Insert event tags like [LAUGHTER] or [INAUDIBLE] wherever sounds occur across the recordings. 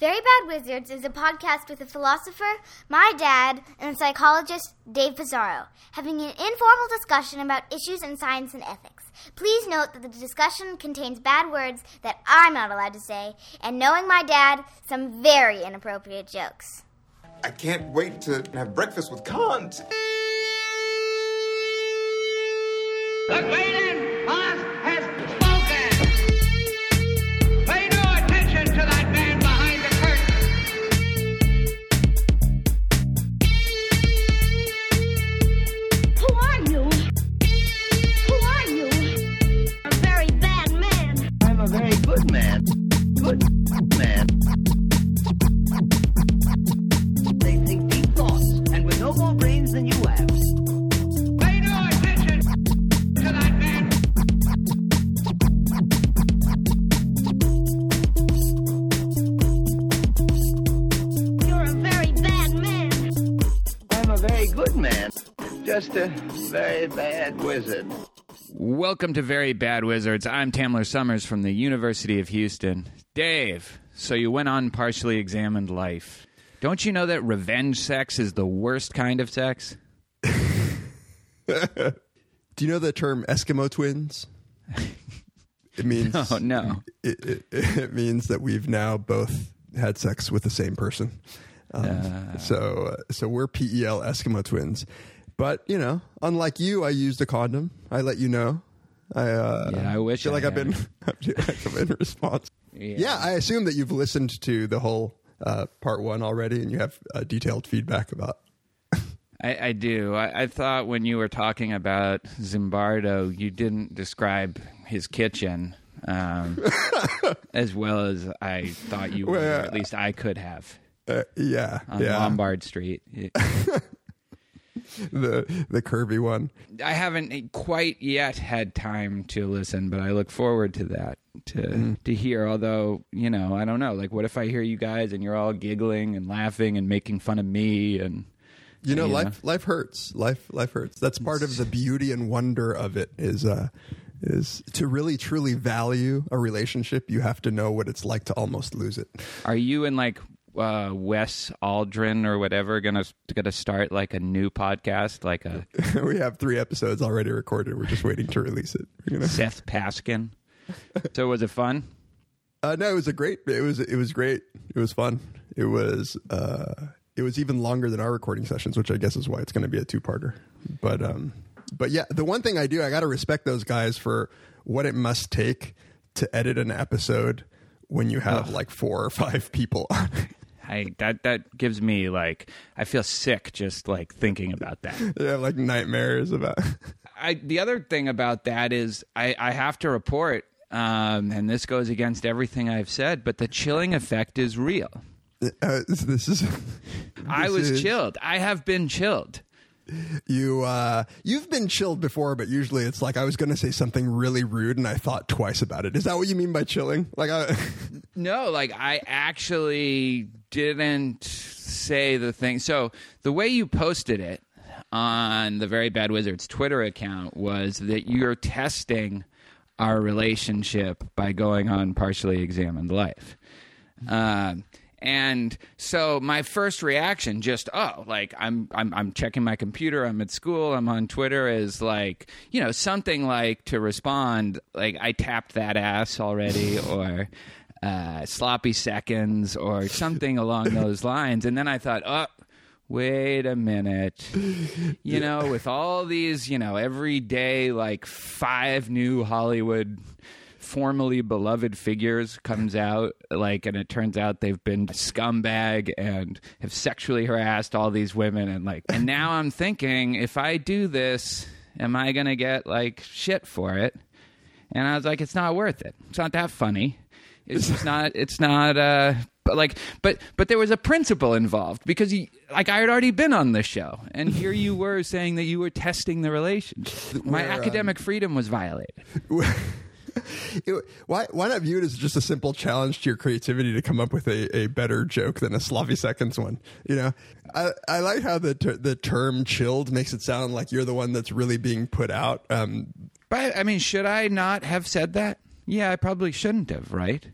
Very Bad Wizards is a podcast with a philosopher, my dad, and psychologist, Dave Pizarro, having an informal discussion about issues in science and ethics. Please note that the discussion contains bad words that I'm not allowed to say, and knowing my dad, some very inappropriate jokes. I can't wait to have breakfast with Kant. Just a very bad wizard. Welcome to Very Bad Wizards. I'm Tamler Sommers from the University of Houston. Dave, so you went on partially examined life. Don't you know that revenge sex is the worst kind of sex? [LAUGHS] Do you know the term Eskimo twins? It means [LAUGHS] Oh, no. It, it, it means that we've now both had sex with the same person. Um, so uh, so we're PEL Eskimo twins. But you know, unlike you, I used a condom. I let you know. I uh, Yeah, I wish feel I like I've been. [LAUGHS] I've been in [LAUGHS] response. Yeah. I assume that you've listened to the whole uh, part one already, and you have uh, detailed feedback about [LAUGHS] I, I do. I, I thought when you were talking about Zimbardo, you didn't describe his kitchen um, as well as I thought you would, or at least I could have uh, yeah on yeah Lombard Street. The the curvy one. I haven't quite yet had time to listen, but I look forward to that to to hear. Although you know, I don't know. Like, what if I hear you guys and you're all giggling and laughing and making fun of me and You know, You life life hurts. Life life hurts. That's part of the beauty and wonder of it is uh is to really truly value a relationship, you have to know what it's like to almost lose it. are you in like uh, Wes Alwan or whatever gonna gonna start like a new podcast, like a [LAUGHS] we have 3 episodes already recorded. We're just waiting to release it. Gonna, Seth Paskin? So was it fun? uh, no, it was a great it was it was great. It was fun. It was uh it was even longer than our recording sessions, which I guess is why it's going to be a two-parter. But um but yeah, the one thing I do, I got to respect those guys for what it must take to edit an episode when you have like four or five people on. I that that gives me like I feel sick just like thinking about that. [LAUGHS] yeah, like nightmares about. [LAUGHS] I the other thing about that is I, I have to report, um, and this goes against everything I've said, but the chilling effect is real. Uh, this is. [LAUGHS] I was is- chilled. I have been chilled. You uh, you've been chilled before, but usually it's like I was going to say something really rude, and I thought twice about it. Is that what you mean by chilling? Like, I, No, like I actually didn't say the thing. So the way you posted it on the Very Bad Wizards Twitter account was that you're testing our relationship by going on partially examined life. Um, and so my first reaction, just oh, like I'm I'm I'm checking my computer, I'm at school, I'm on Twitter, is like you know something like to respond like I tapped that ass already, or uh, sloppy seconds, or [LAUGHS] something along those lines. And then I thought, oh. Wait a minute. You know, with all these, you know, every day like five new Hollywood formerly beloved figures comes out like and it turns out they've been a scumbag and have sexually harassed all these women and like and now i'm thinking if i do this am i gonna get like shit for it and i was like it's not worth it it's not that funny it's [LAUGHS] just not it's not uh but like but but there was a principle involved because you, like i had already been on this show and here you were saying that you were testing the relationship [LAUGHS] my Where, um, academic freedom was violated [LAUGHS] it- why why not view it as just a simple challenge to your creativity to come up with a, a better joke than a sloppy seconds one? You know, I I like how the ter- the term chilled makes it sound like you're the one that's really being put out. Um, But I mean, should I not have said that? Yeah, I probably shouldn't have, right?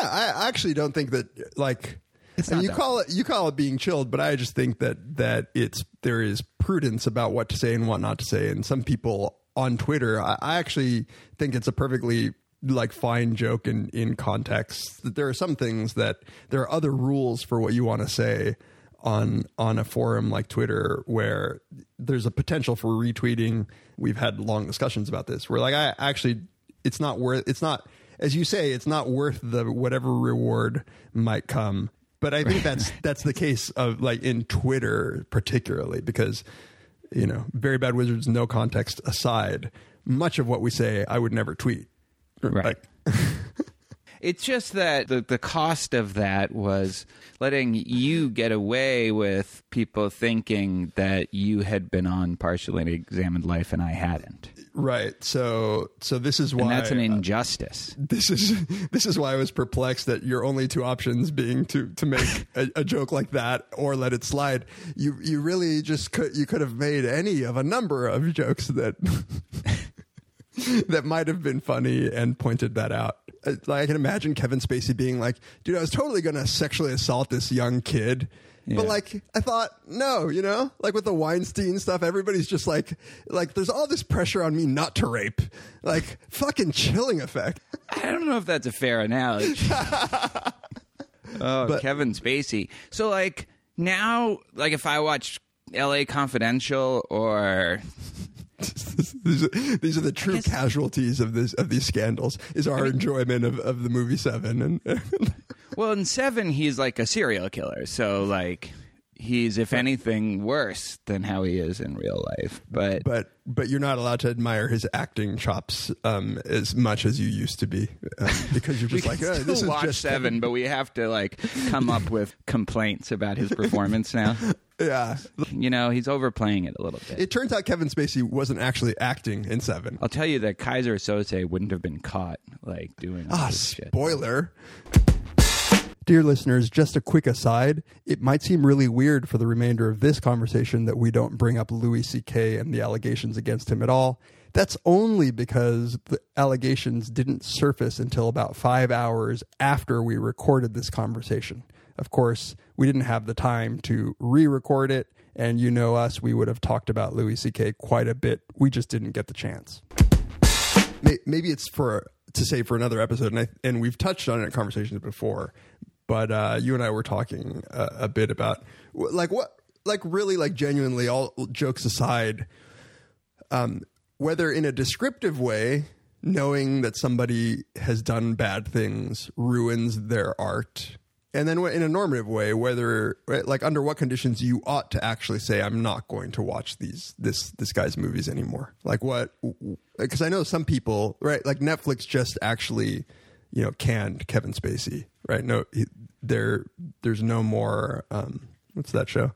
Yeah, I actually don't think that like It's and you that- call it you call it being chilled, but I just think that that it's there is prudence about what to say and what not to say. And some people on Twitter, I, I actually think it's a perfectly like fine joke in in context. That there are some things that there are other rules for what you want to say on on a forum like Twitter where there's a potential for retweeting. We've had long discussions about this. Where like I actually it's not worth it's not as you say it's not worth the whatever reward might come but i think that's [LAUGHS] that's the case of like in twitter particularly because you know very bad wizards no context aside much of what we say i would never tweet Right. Like, [LAUGHS] It's just that the the cost of that was letting you get away with people thinking that you had been on partially examined life and I hadn't. Right so so this is why And that's an uh, injustice. this is [LAUGHS] this is why I was perplexed that your only two options being to to make a, a joke like that or let it slide. You you really just could you could have made any of a number of jokes that [LAUGHS] that might have been funny and pointed that out. Uh, Like I can imagine Kevin Spacey being like, "Dude, I was totally going to sexually assault this young kid." But like I thought, no, you know, like with the Weinstein stuff, everybody's just like, like there's all this pressure on me not to rape, like fucking chilling effect. I don't know if that's a fair analogy. [LAUGHS] oh, But- Kevin Spacey. So like now, like if I watch L.A. Confidential or these, are, these are the true casualties of this of these scandals. Is our enjoyment of, of the movie Seven and [LAUGHS] well, in Seven, he's like a serial killer. So like he's if anything worse than how he is in real life. But but but you're not allowed to admire his acting chops um, as much as you used to be um, because you're [LAUGHS] just like oh, this is watch just Seven, but we have to like come up with complaints about his performance now. [LAUGHS] yeah. You know, he's overplaying it a little bit. It turns out Kevin Spacey wasn't actually acting in Seven. I'll tell you that Keyser Söze wouldn't have been caught like doing all Ah, this shit. spoiler. Dear listeners, just a quick aside. It might seem really weird for the remainder of this conversation that we don't bring up Louis C.K. and the allegations against him at all. That's only because the allegations didn't surface until about five hours after we recorded this conversation. Of course, we didn't have the time to re record it, and you know us, we would have talked about Louis C.K. quite a bit. We just didn't get the chance maybe it's for to say for another episode, and I, and we've touched on it in conversations before, but uh, you and I were talking uh, a bit about like what, like really, like genuinely, all jokes aside, um, whether in a descriptive way, knowing that somebody has done bad things ruins their art. And then in a normative way, whether like under what conditions you ought to actually say, "I'm not going to watch these this this guy's movies anymore." Like what? Because I know some people, right? Like Netflix just actually, you know, canned Kevin Spacey, right? No, he, there there's no more. Um, what's that show?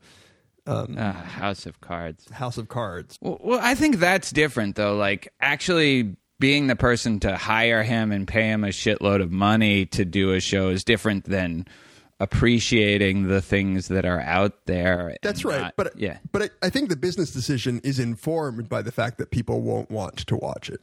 Uh, House of Cards. House of Cards. Well, well, I think that's different though. Like actually being the person to hire him and pay him a shitload of money to do a show is different than appreciating the things that are out there. That's right, not- but yeah, but I, I think the business decision is informed by the fact that people won't want to watch it,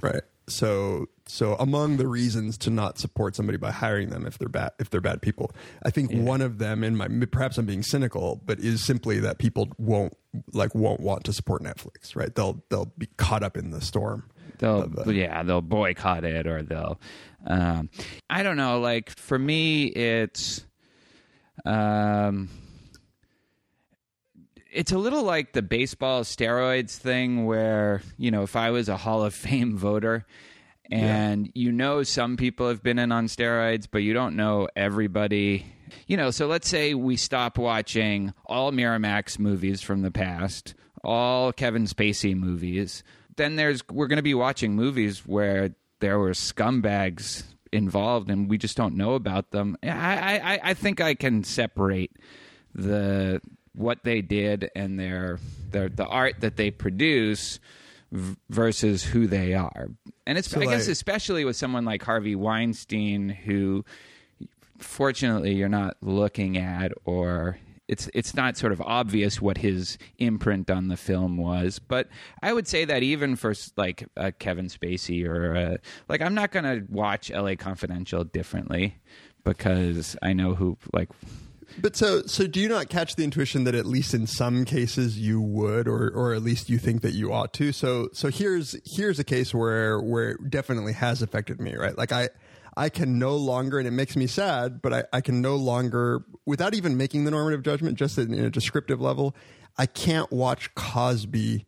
right? So so among the reasons to not support somebody by hiring them if they're bad if they're bad people, I think one of them, in my perhaps I'm being cynical, but is simply that people won't like won't want to support Netflix, right? They'll they'll be caught up in the storm. They'll yeah they'll boycott it or they'll um, I don't know. Like for me, it's um, it's a little like the baseball steroids thing, where you know if I was a Hall of Fame voter. And you know some people have been in on steroids, but you don't know everybody. You know, so let's say we stop watching all Miramax movies from the past, all Kevin Spacey movies. Then there's we're going to be watching movies where there were scumbags involved, and we just don't know about them. I I, I think I can separate the what they did and their their the art that they produce v- versus who they are. And it's So, I guess especially with someone like Harvey Weinstein who fortunately you're not looking at or it's it's not sort of obvious what his imprint on the film was. But I would say that even for like uh, Kevin Spacey or like I'm not gonna watch L.A. Confidential differently because I know who like But so so do you not catch the intuition that at least in some cases you would or or at least you think that you ought to? So so here's here's a case where where it definitely has affected me, right? Like I I can no longer and it makes me sad, but I, I can no longer without even making the normative judgment, just in, in a descriptive level, I can't watch Cosby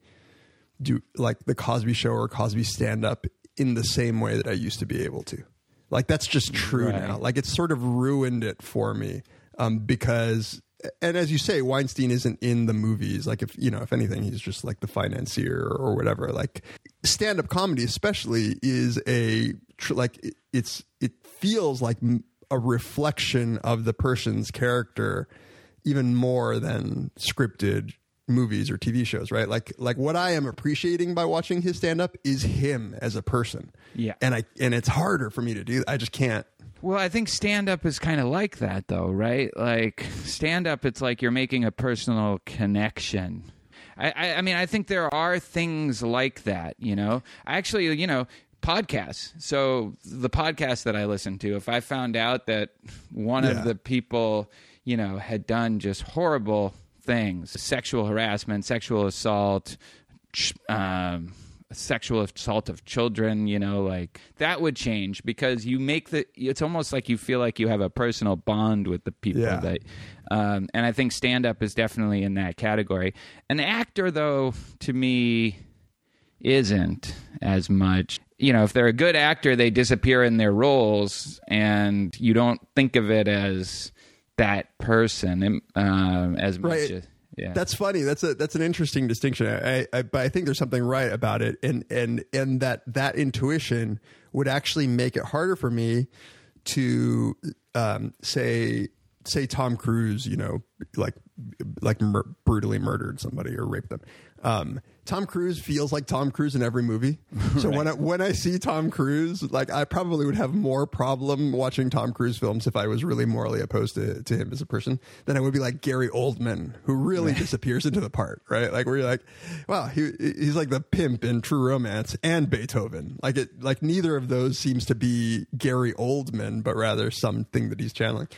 do like the Cosby show or Cosby stand up in the same way that I used to be able to. Like that's just true Right. now. Like it's sort of ruined it for me um, because, and as you say, Weinstein isn't in the movies. Like if you know, if anything, he's just like the financier or whatever. Like stand up comedy, especially, is a tr- like it, it's it feels like m- a reflection of the person's character even more than scripted movies or TV shows, right? Like like what I am appreciating by watching his stand up is him as a person. Yeah. And I and it's harder for me to do. I just can't. Well, I think stand up is kind of like that, though, right? Like stand up, it's like you're making a personal connection. I, I, I mean, I think there are things like that, you know? Actually, you know, podcasts. So the podcast that I listen to, if I found out that one Yeah. of the people, you know, had done just horrible things sexual harassment, sexual assault, um, sexual assault of children, you know, like that would change because you make the. It's almost like you feel like you have a personal bond with the people Yeah. that. Um, and I think stand up is definitely in that category. An actor, though, to me, isn't as much. You know, if they're a good actor, they disappear in their roles, and you don't think of it as that person um, as much. Right. As, yeah, That's funny. That's a that's an interesting distinction. I, I but I think there's something right about it, and and and that that intuition would actually make it harder for me to um, say say Tom Cruise, you know, like like mur- brutally murdered somebody or raped them. Um, Tom Cruise feels like Tom Cruise in every movie. [LAUGHS] So when I, when I see Tom Cruise, like I probably would have more problem watching Tom Cruise films if I was really morally opposed to, to him as a person than I would be like Gary Oldman, who really disappears into the part, right? Like where you're like, wow, he he's like the pimp in True Romance and Beethoven. Like it, like neither of those seems to be Gary Oldman, but rather something that he's channeling.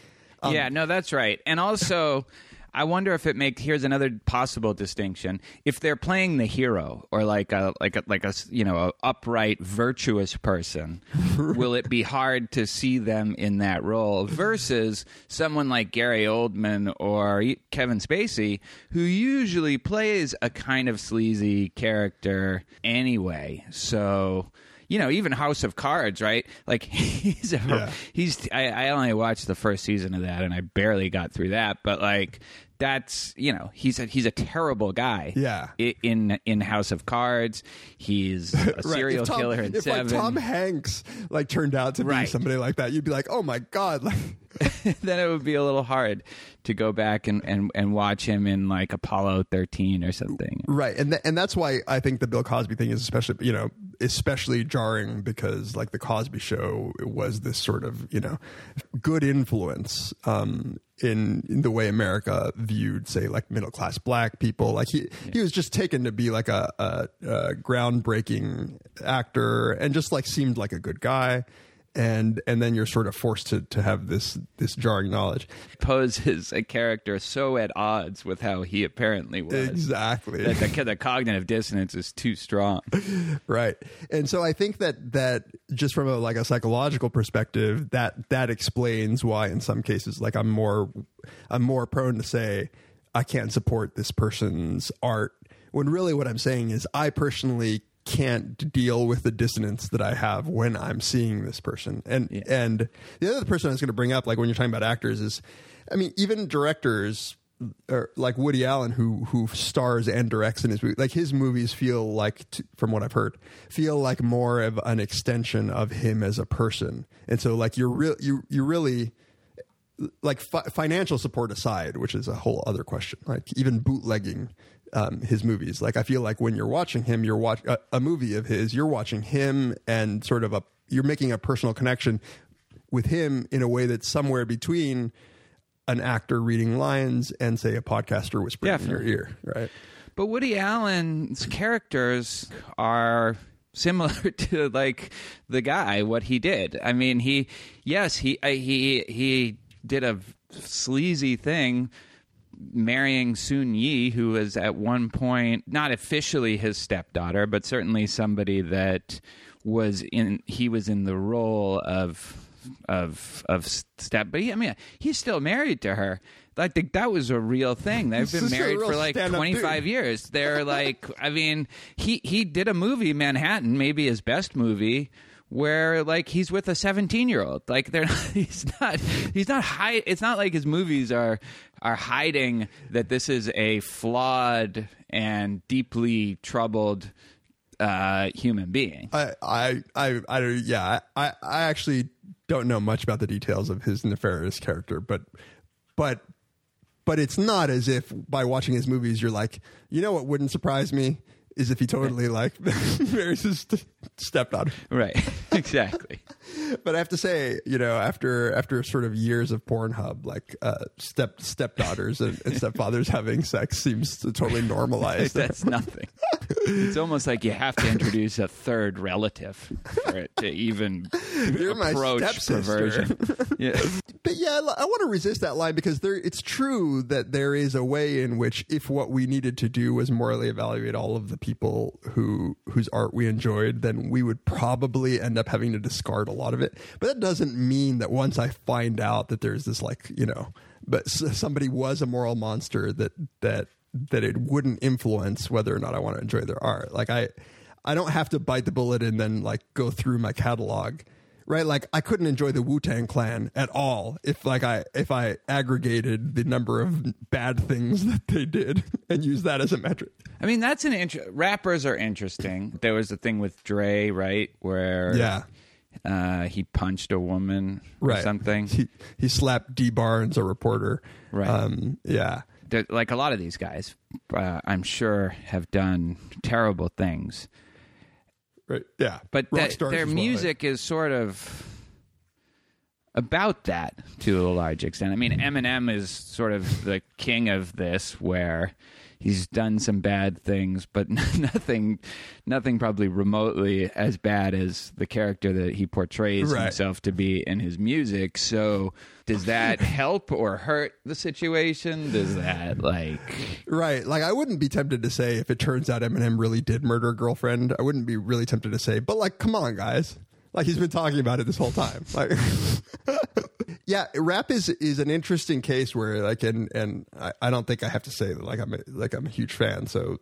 Um, yeah, no, that's right. And also, [LAUGHS] I wonder if it makes. Here's another possible distinction: if they're playing the hero or like a like a like a you know a upright, virtuous person, [LAUGHS] will it be hard to see them in that role versus someone like Gary Oldman or Kevin Spacey, who usually plays a kind of sleazy character anyway? So. You know, even House of Cards, right? Like [LAUGHS] he's a, Yeah. he's I, I only watched the first season of that and I barely got through that, but like that's you know he's a he's a terrible guy. Yeah. I- in in House of Cards, he's [LAUGHS] a Right. serial If Tom- killer in if Seven. like Tom Hanks like turned out to be Right. somebody like that, you'd be like, oh my god, like, [LAUGHS] [LAUGHS] then it would be a little hard to go back and, and, and watch him in like Apollo 13 or something. right? And th- and that's why I think the Bill Cosby thing is especially you know especially jarring because like the Cosby Show was this sort of you know good influence um, in in the way America viewed say like middle class black people. Like he he was just taken to be like a, a, a groundbreaking actor and just like seemed like a good guy. And and then you're sort of forced to, to have this this jarring knowledge. Poses a character so at odds with how he apparently was. Exactly. That the, the cognitive dissonance is too strong. [LAUGHS] right and so i think that that just from a like a psychological perspective that that explains why in some cases like i'm more i'm more prone to say i can't support this person's art when really what i'm saying is i personally can't deal with the dissonance that i have when i'm seeing this person and and the other person i was going to bring up like when you're talking about actors is i mean even directors or like Woody Allen, who who stars and directs in his movie, like his movies feel like, from what I've heard, feel like more of an extension of him as a person. And so, like you're real, you you really like fi- financial support aside, which is a whole other question. Like even bootlegging um, his movies, like I feel like when you're watching him, you're watch a, a movie of his, you're watching him and sort of a you're making a personal connection with him in a way that's somewhere between an actor reading lines and say a podcaster whispering Definitely. in your ear, right? But Woody Allen's characters are similar [LAUGHS] to like the guy what he did. I mean, he yes, he he he did a sleazy thing marrying Soon Yi, who was at one point not officially his stepdaughter, but certainly somebody that was in he was in the role of of of step. But he, I mean, he's still married to her. I think that was a real thing. They've [LAUGHS] been married for like twenty five dude. years. They're like, I mean, he he did a movie, Manhattan, maybe his best movie, where like he's with a seventeen year old. Like they're not, [LAUGHS] he's not he's not hide. It's not like his movies are are hiding that this is a flawed and deeply troubled uh, human being. I, I, I, I yeah, I, I actually don't know much about the details of his nefarious character, but, but, but it's not as if by watching his movies you're like, you know what wouldn't surprise me is if he totally like [LAUGHS] marries his st- stepdaughter. Right. [LAUGHS] exactly. But I have to say, you know, after after sort of years of Pornhub, like uh, step stepdaughters and, and stepfathers [LAUGHS] having sex seems to totally normalize. That's nothing. It's almost like you have to introduce a third relative for it to even [LAUGHS] You're approach perversion. Yeah. But yeah, I want to resist that line because there, it's true that there is a way in which, if what we needed to do was morally evaluate all of the people who whose art we enjoyed, then we would probably end up having to discard a lot of it. But that doesn't mean that once I find out that there's this like you know, but somebody was a moral monster that that that it wouldn't influence whether or not I want to enjoy their art. Like I, I don't have to bite the bullet and then like go through my catalog right like i couldn't enjoy the wu-tang clan at all if like i if i aggregated the number of bad things [LAUGHS] that they did and use that as a metric I mean, that's an int- rappers are interesting. There was a thing with Dre, right, where yeah uh, he punched a woman or right something. he, he slapped Dee Barnes a reporter Right. um yeah like a lot of these guys, uh, I'm sure, have done terrible things. right yeah but that- their as well, music is sort of about that to a large extent. I mean, Eminem is sort of the king of this, where he's done some bad things, but [LAUGHS] nothing, nothing probably remotely as bad as the character that he portrays Right. himself to be in his music. So, does that [LAUGHS] help or hurt the situation? Does that like? Right. Like I wouldn't be tempted to say if it turns out Eminem really did murder a girlfriend, I wouldn't be really tempted to say, but like, come on, guys. Like he's been talking about it this whole time. Like [LAUGHS] Yeah, rap is is an interesting case where like and and I, I don't think I have to say that like I'm a, like I'm a huge fan so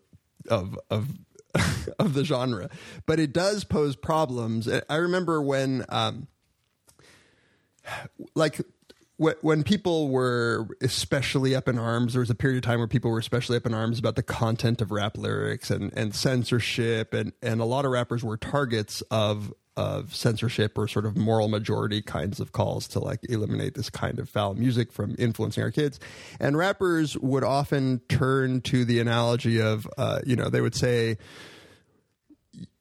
of of [LAUGHS] of the genre. But it does pose problems. I remember when um like when people were especially up in arms, there was a period of time where people were especially up in arms about the content of rap lyrics and, and censorship, and, and a lot of rappers were targets of of censorship or sort of moral majority kinds of calls to like eliminate this kind of foul music from influencing our kids. And rappers would often turn to the analogy of, uh, you know, they would say,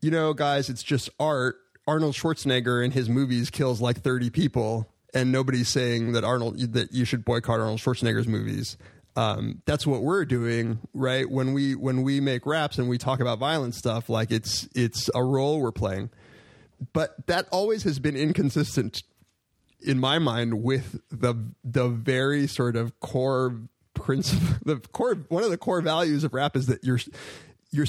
you know, guys, it's just art. Arnold Schwarzenegger in his movies kills like 30 people, and nobody's saying that Arnold that you should boycott Arnold Schwarzenegger's movies. Um, that's what we're doing, right? When we when we make raps and we talk about violent stuff, like it's it's a role we're playing. But that always has been inconsistent in my mind with the the very sort of core principle [LAUGHS] the core one of the core values of rap is that you're you're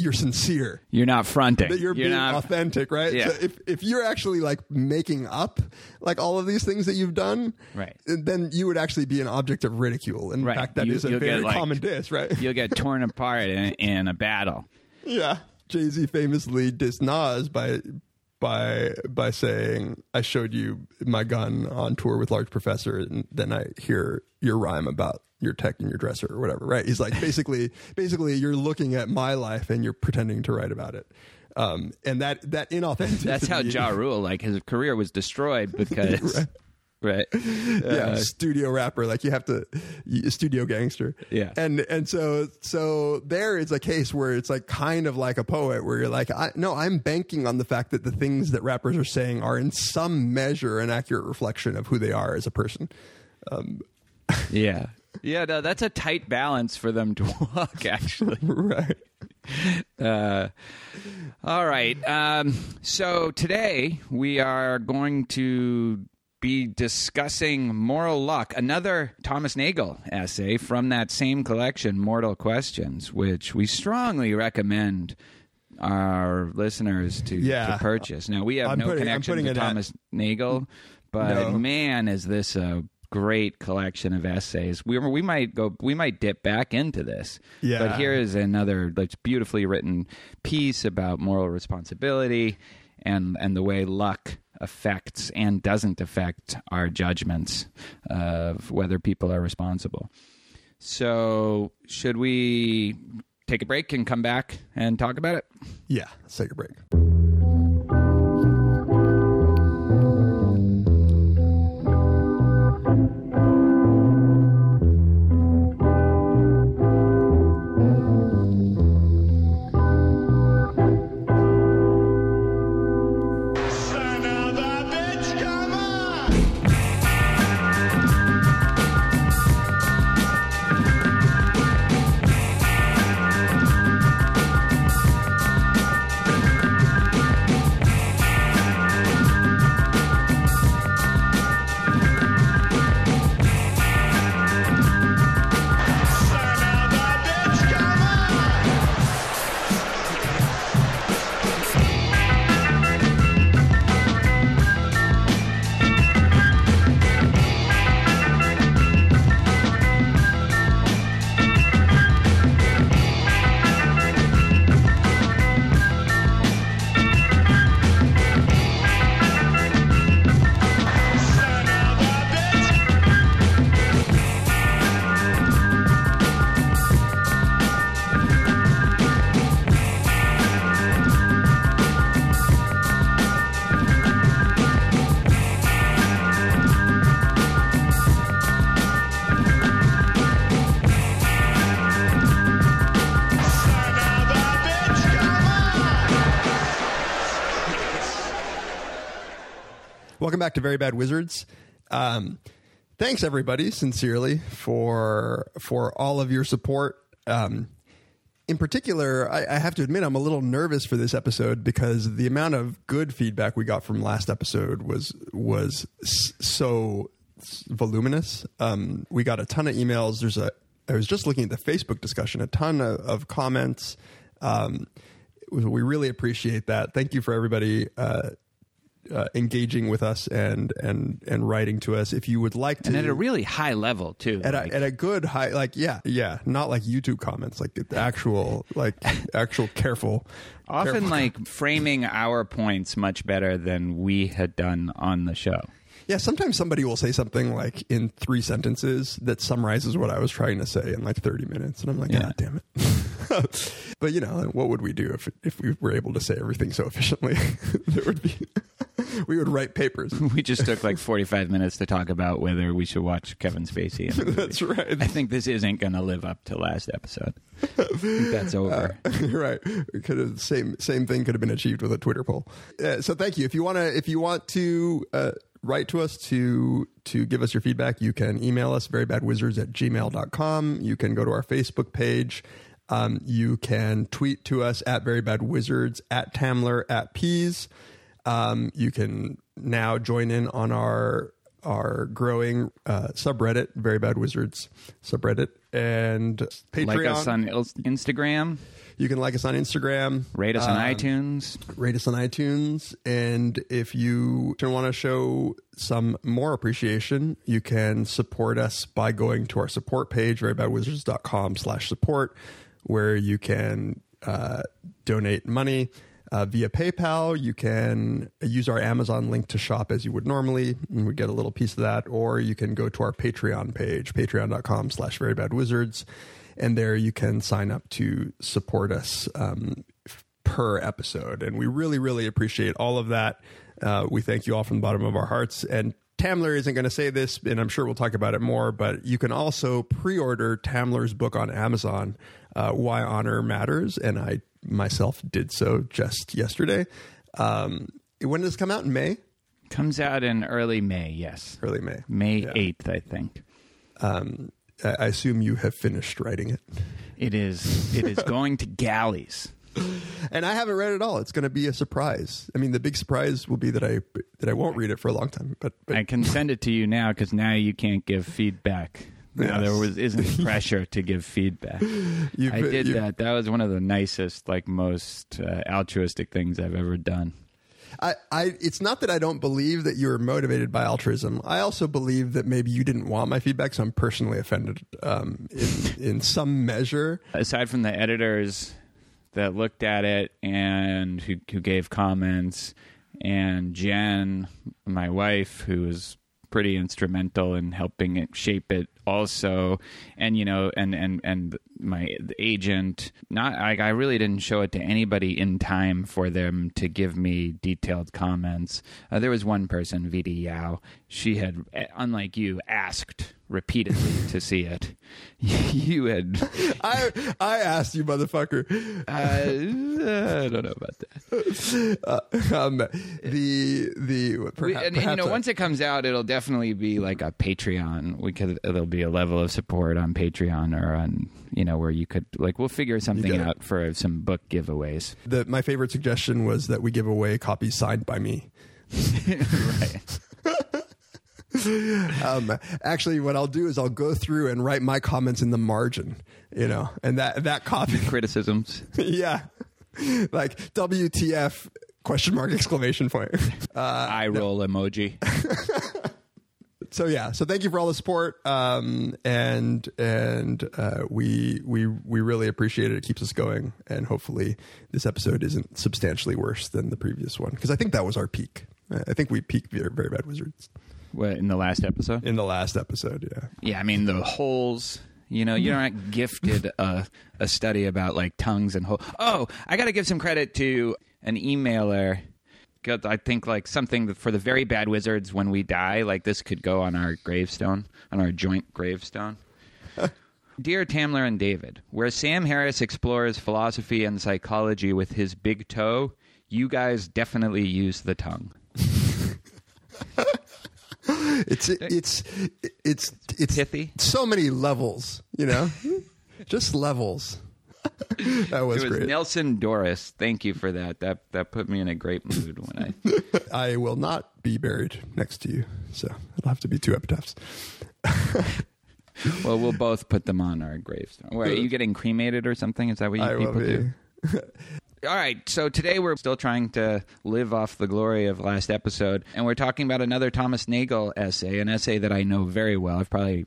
you're sincere You're not fronting. that you're, being not authentic right Yeah. so if if you're actually like making up like all of these things that you've done Right. then you would actually be an object of ridicule in Right. fact that You- is a get, very like- common diss right You'll get torn apart in, in a battle. Yeah. Jay Z famously dissed Nas by by by saying, "I showed you my gun on tour with Large Professor, and then I hear your rhyme about your tech in your dresser or whatever." Right? He's like, basically, [LAUGHS] basically, you're looking at my life and you're pretending to write about it. Um, and that that inauthenticity. That's how Ja Rule, like his career was destroyed [LAUGHS] because, right? yeah, Uh, studio rapper. Like you have to, studio gangster. Yeah. and and so so there is a case where it's like kind of like a poet, where you're like, I, no, I'm banking on the fact that the things that rappers are saying are in some measure an accurate reflection of who they are as a person. Um, [LAUGHS] Yeah. Yeah, no, that's a tight balance for them to [LAUGHS] walk, actually. [LAUGHS] right. Uh, all right. Um, so today we are going to be discussing Moral Luck, another Thomas Nagel essay from that same collection, Mortal Questions, which we strongly recommend our listeners to, Yeah. to purchase. Now, we have I'm no putting- connection to it at- Thomas Nagel, but No. man, is this a great collection of essays. We we might go we might dip back into this. Yeah. But here is another like beautifully written piece about moral responsibility and and the way luck affects and doesn't affect our judgments of whether people are responsible. So, should we take a break and come back and talk about it? Yeah. Let's take a break. Back to Very Bad Wizards. Um, thanks everybody, sincerely for for all of your support. Um, in particular, I, I have to admit I'm a little nervous for this episode because the amount of good feedback we got from last episode was was so voluminous. Um, we got a ton of emails. There's a I was just looking at the Facebook discussion, a ton of, of comments. Um, we really appreciate that. Thank you for everybody uh, uh, engaging with us and and and writing to us. If you would like to, And at a really high level too. at a, at a good high, like yeah, yeah, not like YouTube comments, like the actual, like actual careful. often careful- like framing our points much better than we had done on the show. yeah. Sometimes somebody will say something like in three sentences that summarizes what I was trying to say in like thirty minutes, and I'm like, Yeah. God damn it. [LAUGHS] but you know, what would we do if if we were able to say everything so efficiently? [LAUGHS] there would be. [LAUGHS] we would write papers. [LAUGHS] We just took like 45 minutes to talk about whether we should watch Kevin Spacey. [LAUGHS] That's right. I think this isn't going to live up to last episode. That's over. right. It could have same same thing could have been achieved with a Twitter poll. Uh, so thank you. If you want to if you want to uh, write to us to to give us your feedback, you can email us verybadwizards at gmail.com. You can go to our Facebook page. Um, you can tweet to us at verybadwizards at Tamler at Peas. Um, you can now join in on our our growing uh, subreddit, Very Bad Wizards subreddit, and Patreon. like us on Instagram, You can like us on Instagram, rate us on Um, iTunes. rate us on iTunes, and if you want to show some more appreciation, you can support us by going to our support page, verybadwizards.com slash support, where you can uh, donate money. Uh, via PayPal, you can use our Amazon link to shop as you would normally, and we get a little piece of that. Or you can go to our Patreon page, patreon.com slash verybadwizards, and there you can sign up to support us um, per episode. And we really, really appreciate all of that. Uh, we thank you all from the bottom of our hearts. And Tamler isn't going to say this, and I'm sure we'll talk about it more, but you can also pre order Tamler's book on Amazon, uh, Why Honor Matters. And I myself did so just yesterday. Um, when does it come out? In May? Comes out in early May, yes. Early May. May Yeah. 8th, I think. Um, I assume you have finished writing it, It is. It is going to galleys. [LAUGHS] and I haven't read it all. It's going to be a surprise. I mean, the big surprise will be that I that I won't read it for a long time. But, but I can send it to you now because now you can't give feedback. Now Yes. there was isn't [LAUGHS] pressure to give feedback. you've, I did you- that. That was one of the nicest, like most uh, altruistic things I've ever done. I, I, it's not that I don't believe that you're motivated by altruism. I also believe that maybe you didn't want my feedback, so I'm personally offended um, in, in some measure. Aside from the editors that looked at it and who, who gave comments, and Jen, my wife, who was pretty instrumental in helping it shape it also. And you know and and and my agent not I, I really didn't show it to anybody in time for them to give me detailed comments. Uh, there was one person Vida Yao. She had eh, unlike you asked repeatedly to see it [LAUGHS] you had I, I asked you, motherfucker. uh, i don't know about that Um, the the We, and, and, you know, I- once it comes out, it'll definitely be like a Patreon. We could, there'll be a level of support on Patreon or on, you know, where you could like we'll figure something get it. out for some book giveaways. the, my favorite suggestion was that we give away copies signed by me. [LAUGHS] right. [LAUGHS] Um, actually, what I'll do is I'll go through and write my comments in the margin, you know, and that that copy, [LAUGHS] Criticisms. [LAUGHS] yeah, like WTF question mark exclamation point. Uh, Eye roll emoji. so yeah, so thank you for all the support, um, and and uh, we we we really appreciate it. It keeps us going, and hopefully this episode isn't substantially worse than the previous one because I think that was our peak. I I think we peaked very, very bad wizards What in the last episode? in the last episode. Yeah. Yeah, I mean the holes. You know, you're not gifted a a study about like tongues and holes. Oh, I got to give some credit to an emailer. 'Cause I think like something for the very bad wizards when we die, like this could go on our gravestone, on our joint gravestone. [LAUGHS] Dear Tamler and David, where Sam Harris explores philosophy and psychology with his big toe, you guys definitely use the tongue. [LAUGHS] It's it's it's it's Pithy? So many levels, you know, just levels. [LAUGHS] that was, It was great. Nelson Doris. Thank you for that. That that put me in a great mood when I [LAUGHS] I will not be buried next to you, so it'll have to be two epitaphs. [LAUGHS] Well, we'll both put them on our gravestone. Wait, are you getting cremated or something? Is that what you I will people do? All right, so today we're still trying to live off the glory of last episode, and we're talking about another Thomas Nagel essay, an essay that I know very well. I've probably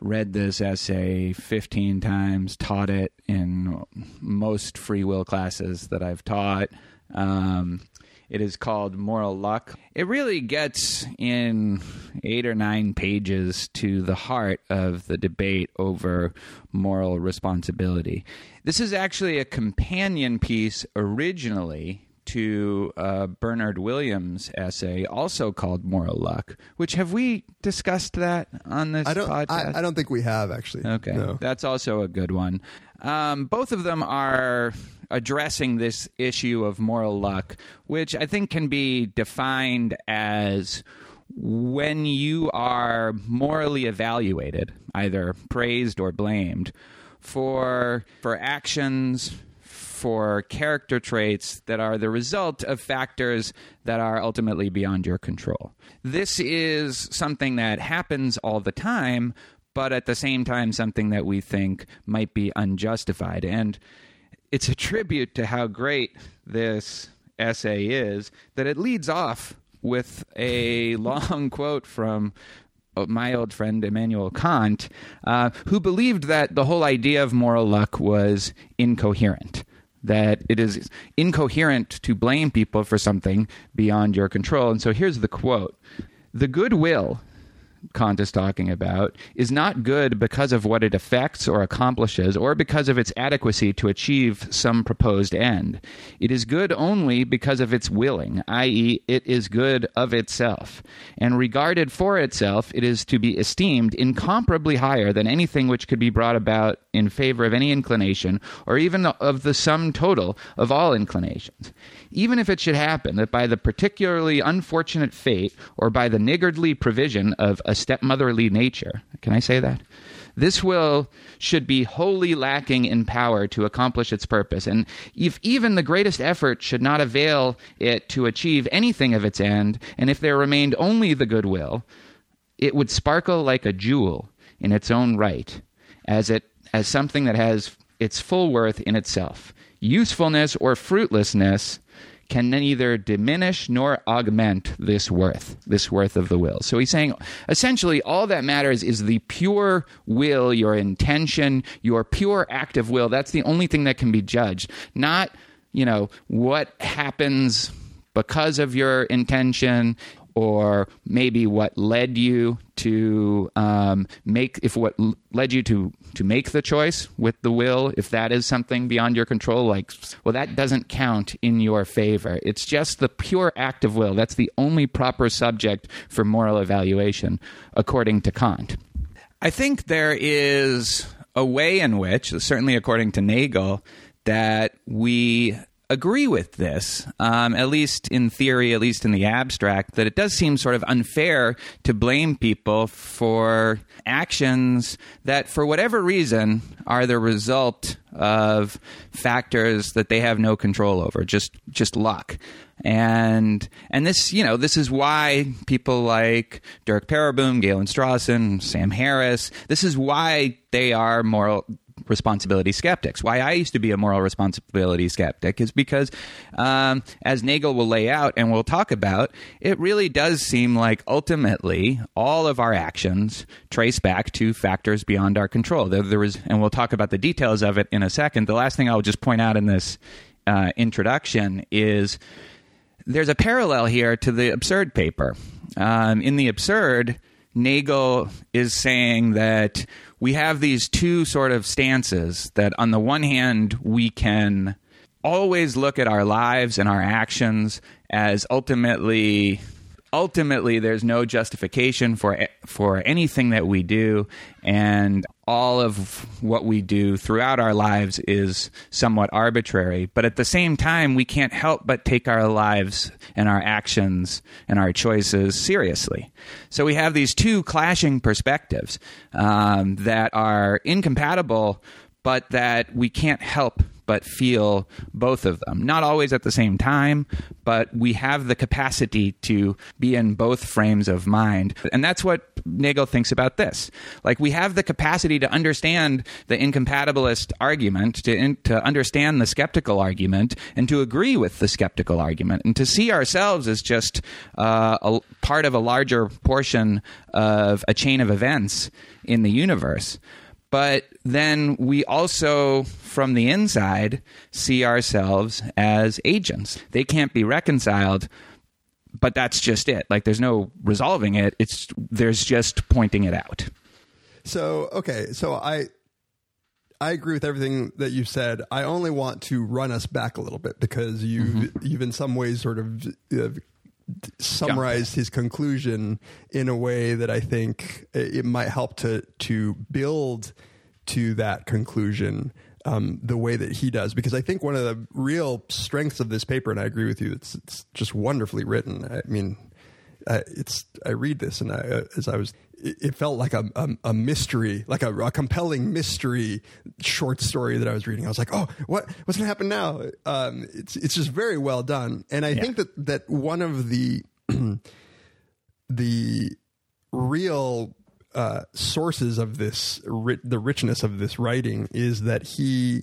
read this essay 15 times, taught it in most free will classes that I've taught. Um, it is called Moral Luck. It really gets in eight or nine pages to the heart of the debate over moral responsibility. This is actually a companion piece originally to uh, Bernard Williams' essay, also called Moral Luck. Which have we discussed that on this I don't. podcast? I, I don't think we have actually. Okay, No. that's also a good one. Um, both of them are addressing this issue of moral luck, which I think can be defined as when you are morally evaluated, either praised or blamed, for for actions for character traits that are the result of factors that are ultimately beyond your control. This is something that happens all the time, but at the same time, something that we think might be unjustified. And it's a tribute to how great this essay is that it leads off with a [LAUGHS] long quote from uh, my old friend Immanuel Kant, uh, who believed that the whole idea of moral luck was incoherent. That it is incoherent to blame people for something beyond your control. And so here's the quote The goodwill Kant is talking about is not good because of what it affects or accomplishes or because of its adequacy to achieve some proposed end. It is good only because of its willing, i.e., it is good of itself. And regarded for itself, it is to be esteemed incomparably higher than anything which could be brought about in favor of any inclination or even of the sum total of all inclinations. Even if it should happen that by the particularly unfortunate fate or by the niggardly provision of a stepmotherly nature. Can I say that? This will should be wholly lacking in power to accomplish its purpose, and if even the greatest effort should not avail it to achieve anything of its end, and if there remained only the goodwill, it would sparkle like a jewel in its own right, as it as something that has its full worth in itself. Usefulness or fruitlessness can neither diminish nor augment this worth, this worth of the will. So he's saying essentially all that matters is the pure will, your intention, your pure active will. That's the only thing that can be judged, not, you know, what happens because of your intention or maybe what led you to um, make if what led you to to make the choice with the will if that is something beyond your control like well that doesn't count in your favor. It's just the pure act of will. That's the only proper subject for moral evaluation according to kant. I think there is a way in which certainly according to nagel that we agree with this, um, at least in theory, at least in the abstract, that it does seem sort of unfair to blame people for actions that, for whatever reason, are the result of factors that they have no control over, just just luck. And and this, you know, this is why people like Dirk Pereboom, Galen Strawson, Sam Harris, this is why they are moral responsibility skeptics. Why I used to be a moral responsibility skeptic is because, um, as Nagel will lay out and we'll talk about, it really does seem like ultimately all of our actions trace back to factors beyond our control. There, there was, and we'll talk about the details of it in a second. The last thing I'll just point out in this uh, introduction is there's a parallel here to the absurd paper. Um, in the absurd, Nagel is saying that we have these two sort of stances that, on the one hand, we can always look at our lives and our actions as ultimately ultimately there's no justification for for anything that we do. And all of what we do throughout our lives is somewhat arbitrary. But at the same time we can't help but take our lives and our actions and our choices seriously. So we have these two clashing perspectives um, that are incompatible but that we can't help but feel both of them. Not always at the same time, but we have the capacity to be in both frames of mind. And that's what Nagel thinks about this. Like we have the capacity to understand the incompatibilist argument, to, in, to understand the skeptical argument, and to agree with the skeptical argument, and to see ourselves as just uh, a part of a larger portion of a chain of events in the universe but then we also from the inside see ourselves as agents. They can't be reconciled but that's just it. Like there's no resolving it. It's there's just pointing it out. So okay, so I I agree with everything that you said. I only want to run us back a little bit because you've mm-hmm. you've in some ways sort of uh, summarized his conclusion in a way that I think it might help to to build to that conclusion um, the way that he does. Because I think one of the real strengths of this paper and I agree with you it's it's just wonderfully written. I mean uh, it's I read this and I uh, as I was it, felt like a, a, a mystery like a, a compelling mystery short story that I was reading. I was like oh what what's gonna happen now? Um, it's it's just very well done. And I think that that one of the [CLEARS THROAT] the real uh, sources of this ri- the richness of this writing is that he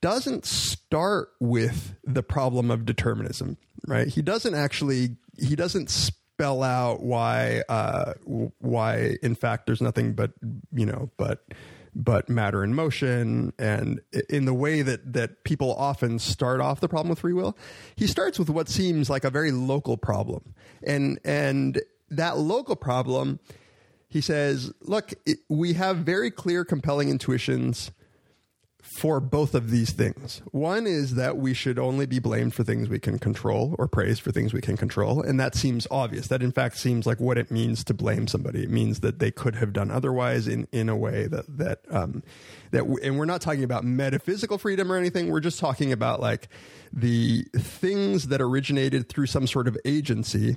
doesn't start with the problem of determinism, right? He doesn't actually he doesn't spell out why uh, why in fact there's nothing but you know but but matter in motion. And in the way that that people often start off the problem with free will he starts with what seems like a very local problem. And and that local problem he says look it, we have very clear compelling intuitions for both of these things. One is that we should only be blamed for things we can control or praised for things we can control. And that seems obvious. That, in fact, seems like what it means to blame somebody. It means that they could have done otherwise in, in a way that, that, um, that, w- and we're not talking about metaphysical freedom or anything. We're just talking about like the things that originated through some sort of agency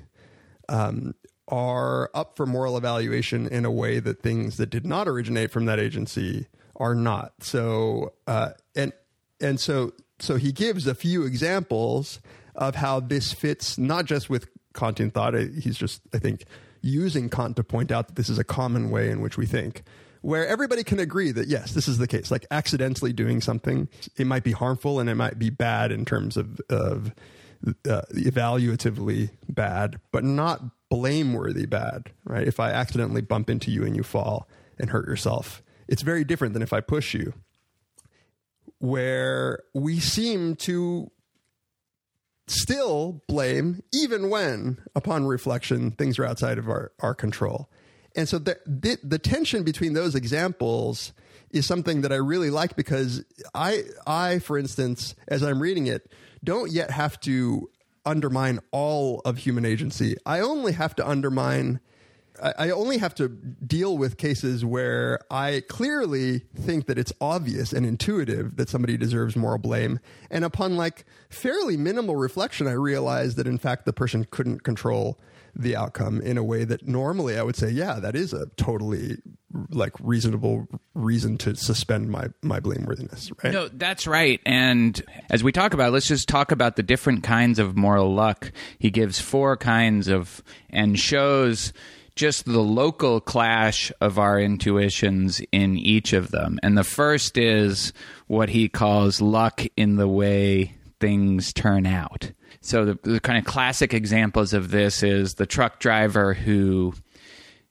um, are up for moral evaluation in a way that things that did not originate from that agency are not. So uh, and and so so he gives a few examples of how this fits not just with Kantian thought. He's just I think using Kant to point out that this is a common way in which we think. Where everybody can agree that yes, this is the case. Like accidentally doing something, it might be harmful and it might be bad in terms of of uh, evaluatively bad, but not blameworthy bad, right? If I accidentally bump into you and you fall and hurt yourself, it's very different than if I push you. Where we seem to still blame, even when, upon reflection, things are outside of our, our control. And so the, the, the tension between those examples is something that I really like because I, I, for instance, as I'm reading it, don't yet have to undermine all of human agency. I only have to undermine. I only have to deal with cases where I clearly think that it's obvious and intuitive that somebody deserves moral blame. And upon like fairly minimal reflection, I realize that in fact the person couldn't control the outcome in a way that normally I would say, yeah, that is a totally like reasonable reason to suspend my my blameworthiness, right? No, that's right. And as we talk about, let's just talk about the different kinds of moral luck. He gives four kinds of and shows just the local clash of our intuitions in each of them. And the first is what he calls luck in the way things turn out. So the, the kind of classic examples of this is the truck driver who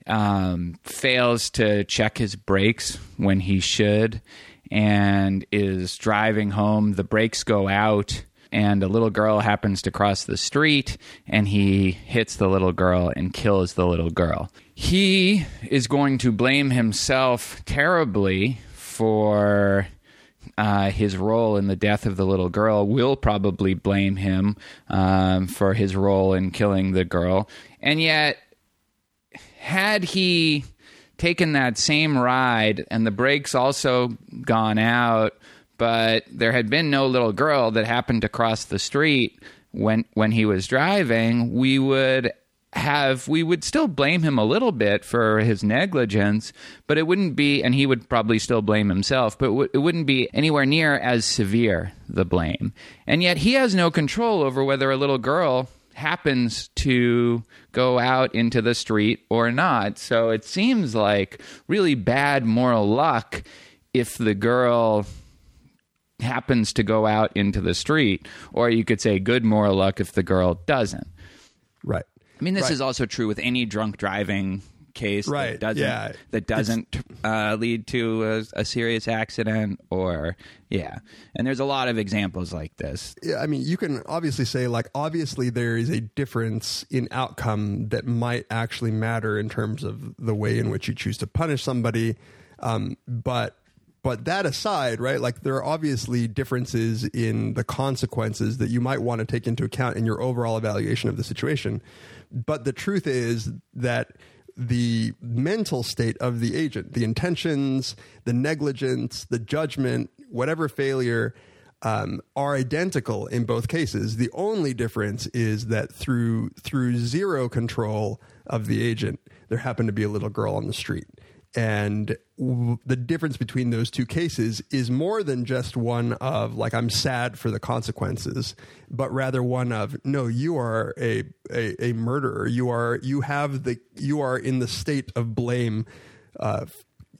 um, fails to check his brakes when he should and is driving home. The brakes go out, and a little girl happens to cross the street, and he hits the little girl and kills the little girl. He is going to blame himself terribly for uh, his role in the death of the little girl will probably blame him um, for his role in killing the girl. And yet, had he taken that same ride and the brakes also gone out, but there had been no little girl that happened to cross the street when when he was driving, we would have we would still blame him a little bit for his negligence, but it wouldn't be, and he would probably still blame himself, but it w- it wouldn't be anywhere near as severe the blame. And yet he has no control over whether a little girl happens to go out into the street or not. So it seems like really bad moral luck if the girl happens to go out into the street, or you could say good moral luck if the girl doesn't. Right. I mean, this Right. is also true with any drunk driving case Right, that doesn't yeah. that doesn't uh, lead to a, a serious accident or yeah. And there's a lot of examples like this. Yeah, I mean, you can obviously say, like, obviously there is a difference in outcome that might actually matter in terms of the way in which you choose to punish somebody. Um, but but that aside, right? Like, there are obviously differences in the consequences that you might want to take into account in your overall evaluation of the situation. But the truth is that the mental state of the agent, the intentions, the negligence, the judgment, whatever failure um, are identical in both cases. The only difference is that through through zero control of the agent, there happened to be a little girl on the street. And w- the difference between those two cases is more than just one of like I'm sad for the consequences, but rather one of no, you are a, a, a murderer. You are you have the you are in the state of blame. Uh,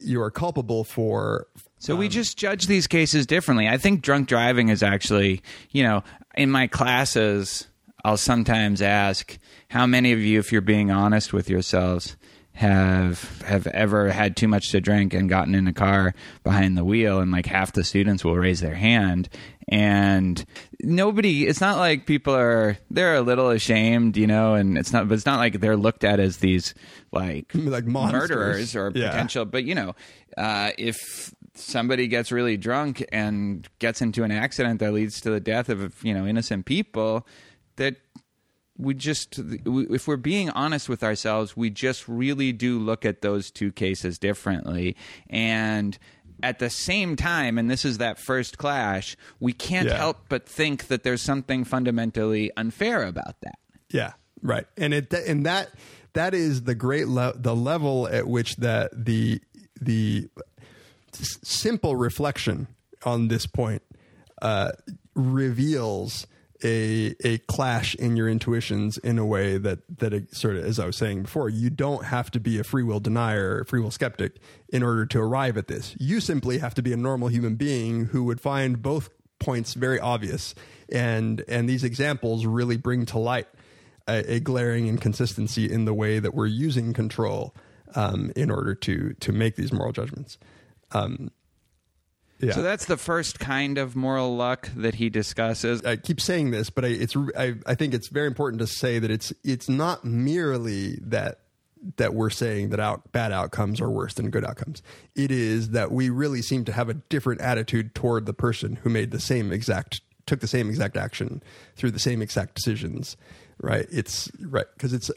you are culpable for So we just judge these cases differently. I think drunk driving is actually, you know, in my classes, I'll sometimes ask how many of you, if you're being honest with yourselves, have have ever had too much to drink and gotten in a car behind the wheel and like half the students will raise their hand and nobody it's not like people are they're a little ashamed you know and it's not but it's not like they're looked at as these like [LAUGHS] Like monsters. murderers or Yeah. potential but you know uh, if somebody gets really drunk and gets into an accident that leads to the death of you know innocent people that we just if we're being honest with ourselves we just really do look at those two cases differently and at the same time and this is that first clash we can't Yeah. help but think that there's something fundamentally unfair about that Yeah, right. And it and that that is the great le- the level at which that the the s- simple reflection on this point uh, reveals a a clash in your intuitions in a way that that it sort of as I was saying before you don't have to be a free will denier or free will skeptic in order to arrive at this. You simply have to be a normal human being who would find both points very obvious. And and these examples really bring to light a, a glaring inconsistency in the way that we're using control um, in order to to make these moral judgments. Um, yeah. So that's the first kind of moral luck that he discusses. I keep saying this, but I, it's I, I think it's very important to say that it's it's not merely that that we're saying that out, bad outcomes are worse than good outcomes. It is that we really seem to have a different attitude toward the person who made the same exact took the same exact action through the same exact decisions. Right? It's right because it's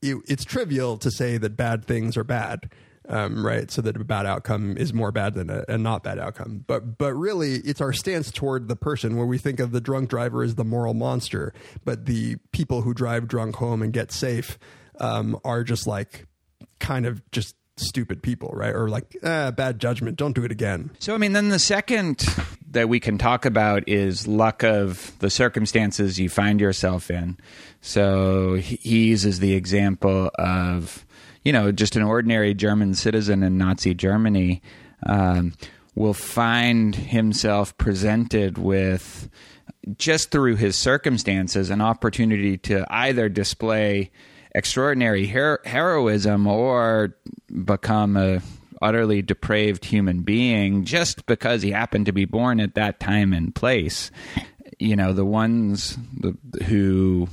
it, it's trivial to say that bad things are bad um, right? So that a bad outcome is more bad than a, a, not bad outcome. But but really, it's our stance toward the person where we think of the drunk driver as the moral monster, but the people who drive drunk home and get safe um, are just like kind of just stupid people, right? Or like ah, bad judgment. Don't do it again. So I mean, then the second that we can talk about is luck of the circumstances you find yourself in. So he uses the example of you know, just an ordinary German citizen in Nazi Germany um, will find himself presented with just through his circumstances an opportunity to either display extraordinary her- heroism or become a utterly depraved human being just because he happened to be born at that time and place you know the ones who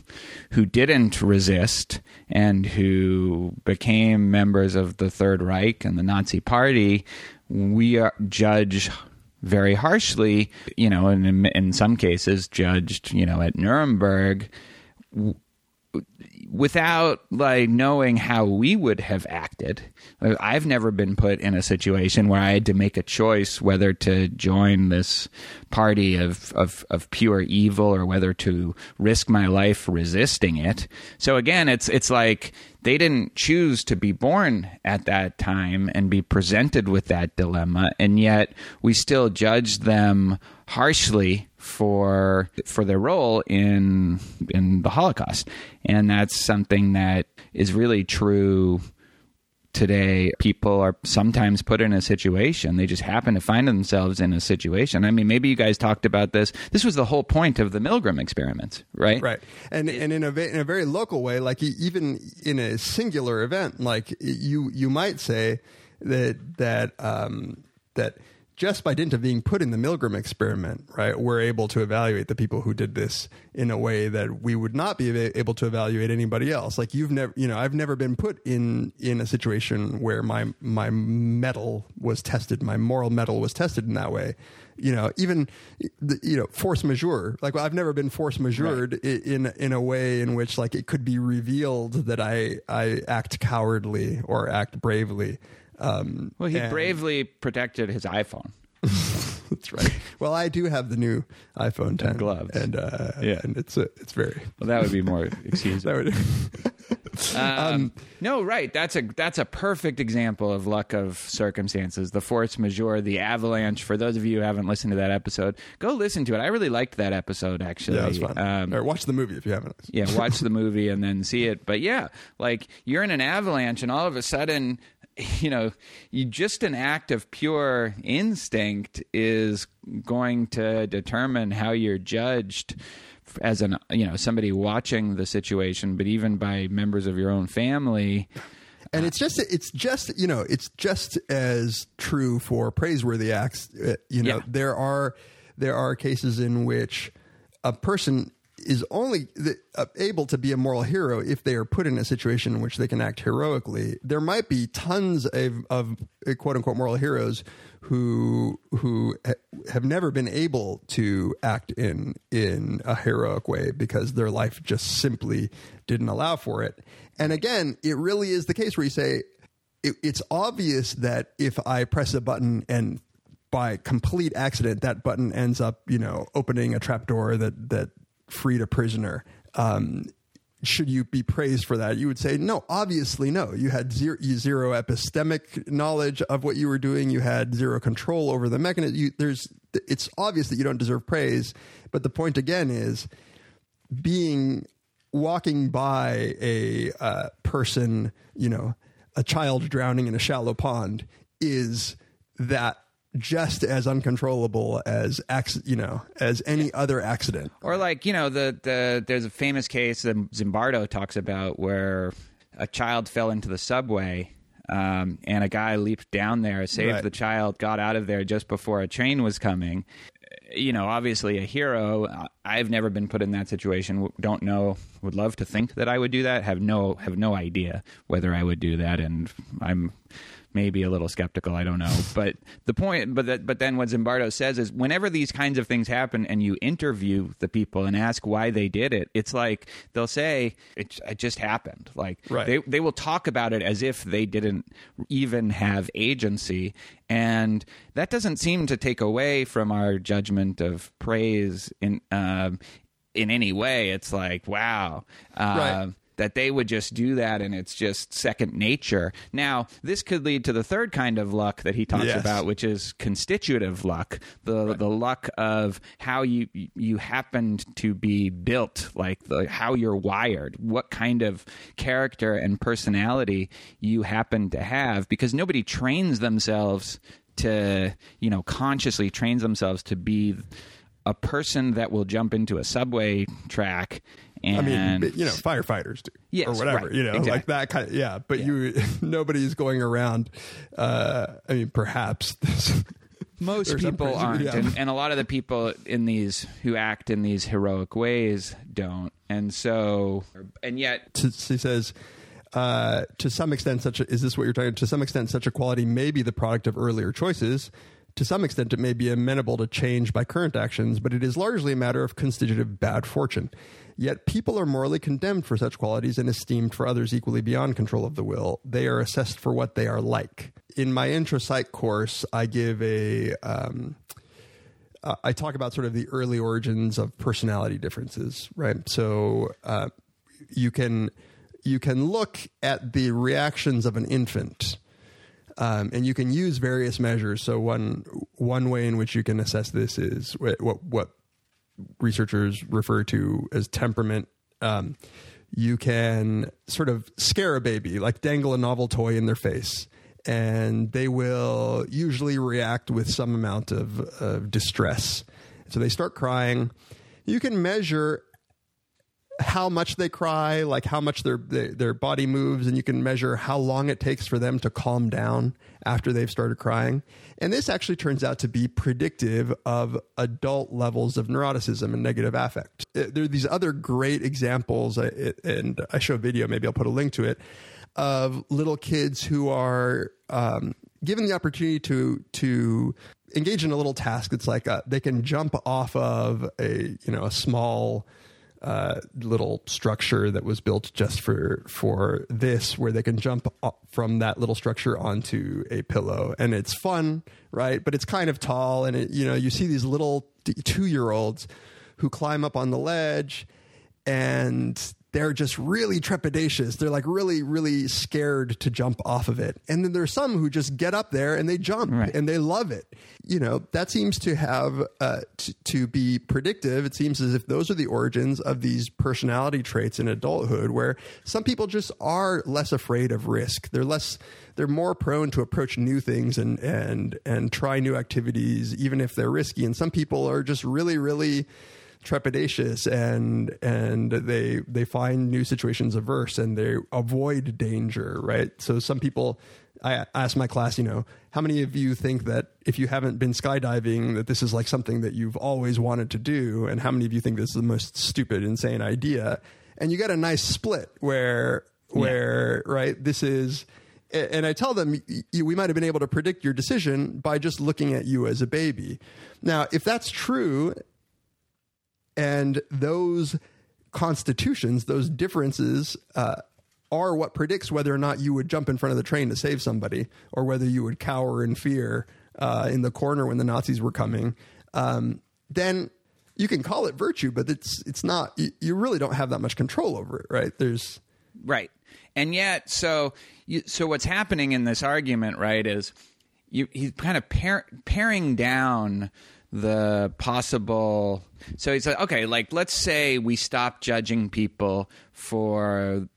who didn't resist and who became members of the Third Reich and the Nazi Party, we are judge very harshly. You know, and in, in some cases, judged. You know, at Nuremberg without like knowing how we would have acted. I've never been put in a situation where I had to make a choice whether to join this party of, of, of pure evil or whether to risk my life resisting it. So again, it's it's like they didn't choose to be born at that time and be presented with that dilemma, and yet we still judge them harshly for for their role in in the Holocaust, and that's something that is really true today. People are sometimes put in a situation. They just happen to find themselves in a situation. I mean maybe you guys talked about this. This was the whole point of the milgram experiments right? Right. And and in a in a very local way like even in a singular event like you you might say that that um that just by dint of being put in the Milgram experiment, right, we're able to evaluate the people who did this in a way that we would not be able to evaluate anybody else. Like you've never, you know, I've never been put in in a situation where my my mettle was tested, my moral mettle was tested in that way. You know, even the, you know, force majeure. Like well, I've never been force majeured right. in in a way in which like it could be revealed that I I act cowardly or act bravely. Um, well, he and- bravely protected his iPhone. [LAUGHS] That's right. Well, I do have the new iPhone 10 gloves. and uh, Yeah. and it's uh, it's very Well, that would be more [LAUGHS] excusable. that would [LAUGHS] Um, no, right. That's a that's a perfect example of luck of circumstances. The force majeure, the avalanche. For those of you who haven't listened to that episode, go listen to it. I really liked that episode. Actually, yeah, it's fun. Um, Or watch the movie if you haven't. yeah, watch the movie and then see it. But yeah, like you're in an avalanche, and all of a sudden, [LAUGHS] you know, you just an act of pure instinct is going to determine how you're judged as an you know somebody watching the situation, but even by members of your own family. And it's just it's just you know it's just as true for praiseworthy acts. Uh, you know Yeah. there are there are cases in which a person is only uh, able to be a moral hero if they are put in a situation in which they can act heroically. There might be tons of, of uh, quote unquote moral heroes who who ha- have never been able to act in in a heroic way because their life just simply didn't allow for it. And again, it really is the case where you say it, it's obvious that if I press a button and by complete accident that button ends up, you know, opening a trapdoor that that freed a prisoner. Um, should you be praised for that? You would say, no, obviously no. You had zero, zero epistemic knowledge of what you were doing. You had zero control over the mechanism. You, there's, it's obvious that you don't deserve praise. But the point again is being walking by a uh, person, you know, a child drowning in a shallow pond is that just as uncontrollable as you know as any other accident. Or like you know the the there's a famous case that Zimbardo talks about where a child fell into the subway. Um, and a guy leaped down there, saved Right. the child, got out of there just before a train was coming. You know, obviously a hero. I've never been put in that situation. Don't know. Would love to think that I would do that. Have no have no idea whether I would do that, and I'm maybe a little skeptical. I don't know. But the point, but that, but then what Zimbardo says is whenever these kinds of things happen and you interview the people and ask why they did it, it's like they'll say it, it just happened. Like Right. they they will talk about it as if they didn't even have agency, and that doesn't seem to take away from our judgment of praise in um, in any way. It's like wow. Uh, Right. That they would just do that and it's just second nature. Now, this could lead to the third kind of luck that he talks Yes. about, which is constitutive luck, the the luck of how you you happened to be built, like the, how you're wired, what kind of character and personality you happen to have because nobody trains themselves to, you know, consciously trains themselves to be a person that will jump into a subway track and I mean, you know, firefighters do, Yes, or whatever, right, you know, like that kind. Of, yeah, but you, [LAUGHS] nobody's going around. Uh, I mean, perhaps [LAUGHS] most people aren't yeah. and, and a lot of the people in these who act in these heroic ways don't and so and yet to, he says, uh, to some extent, such a, is this what you're talking? To some extent, such a quality may be the product of earlier choices. To some extent, it may be amenable to change by current actions, but it is largely a matter of constitutive bad fortune. Yet people are morally condemned for such qualities and esteemed for others equally beyond control of the will. They are assessed for what they are like. In my intro psych course, I give a um, uh, I talk about sort of the early origins of personality differences, right? So uh, you can you can look at the reactions of an infant, um, and you can use various measures. So one one way in which you can assess this is what what, researchers refer to as temperament. Um, you can sort of scare a baby, like dangle a novel toy in their face, and they will usually react with some amount of, of distress. So they start crying. You can measure how much they cry, like how much their, their their body moves, and you can measure how long it takes for them to calm down after they've started crying. And this actually turns out to be predictive of adult levels of neuroticism and negative affect. Uh, There are these other great examples, and I show a video. Maybe I'll put a link to it of little kids who are um, given the opportunity to to engage in a little task. It's like uh they can jump off of a you know a small uh, little structure that was built just for for this, where they can jump from that little structure onto a pillow, and it's fun, right? But it's kind of tall, and it, you know you see these little two year olds who climb up on the ledge, and they're just really trepidatious. They're like really, really scared to jump off of it. And then there's some who just get up there and they jump Right. and they love it. You know, that seems to have, uh, t- to be predictive. It seems as if those are the origins of these personality traits in adulthood where some people just are less afraid of risk. They're less, they're more prone to approach new things and, and, and try new activities, even if they're risky. And some people are just really, really, trepidatious and and they they find new situations averse and they avoid danger right? So some people i ask my class you know how many of you think that if you haven't been skydiving that this is like something that you've always wanted to do? And how many of you think this is the most stupid insane idea? And you get a nice split where where right this is and I tell them we might have been able to predict your decision by just looking at you as a baby. Now, if that's true, and those constitutions, those differences, uh, are what predicts whether or not you would jump in front of the train to save somebody, or whether you would cower in fear uh, in the corner when the Nazis were coming. Um, then you can call it virtue, but it's it's not. You, you really don't have that much control over it, right? There's Right. And yet, so you, so what's happening in this argument, right, is you, he's kind of par- paring down the possible. So he's like, okay, like let's say we stop judging people for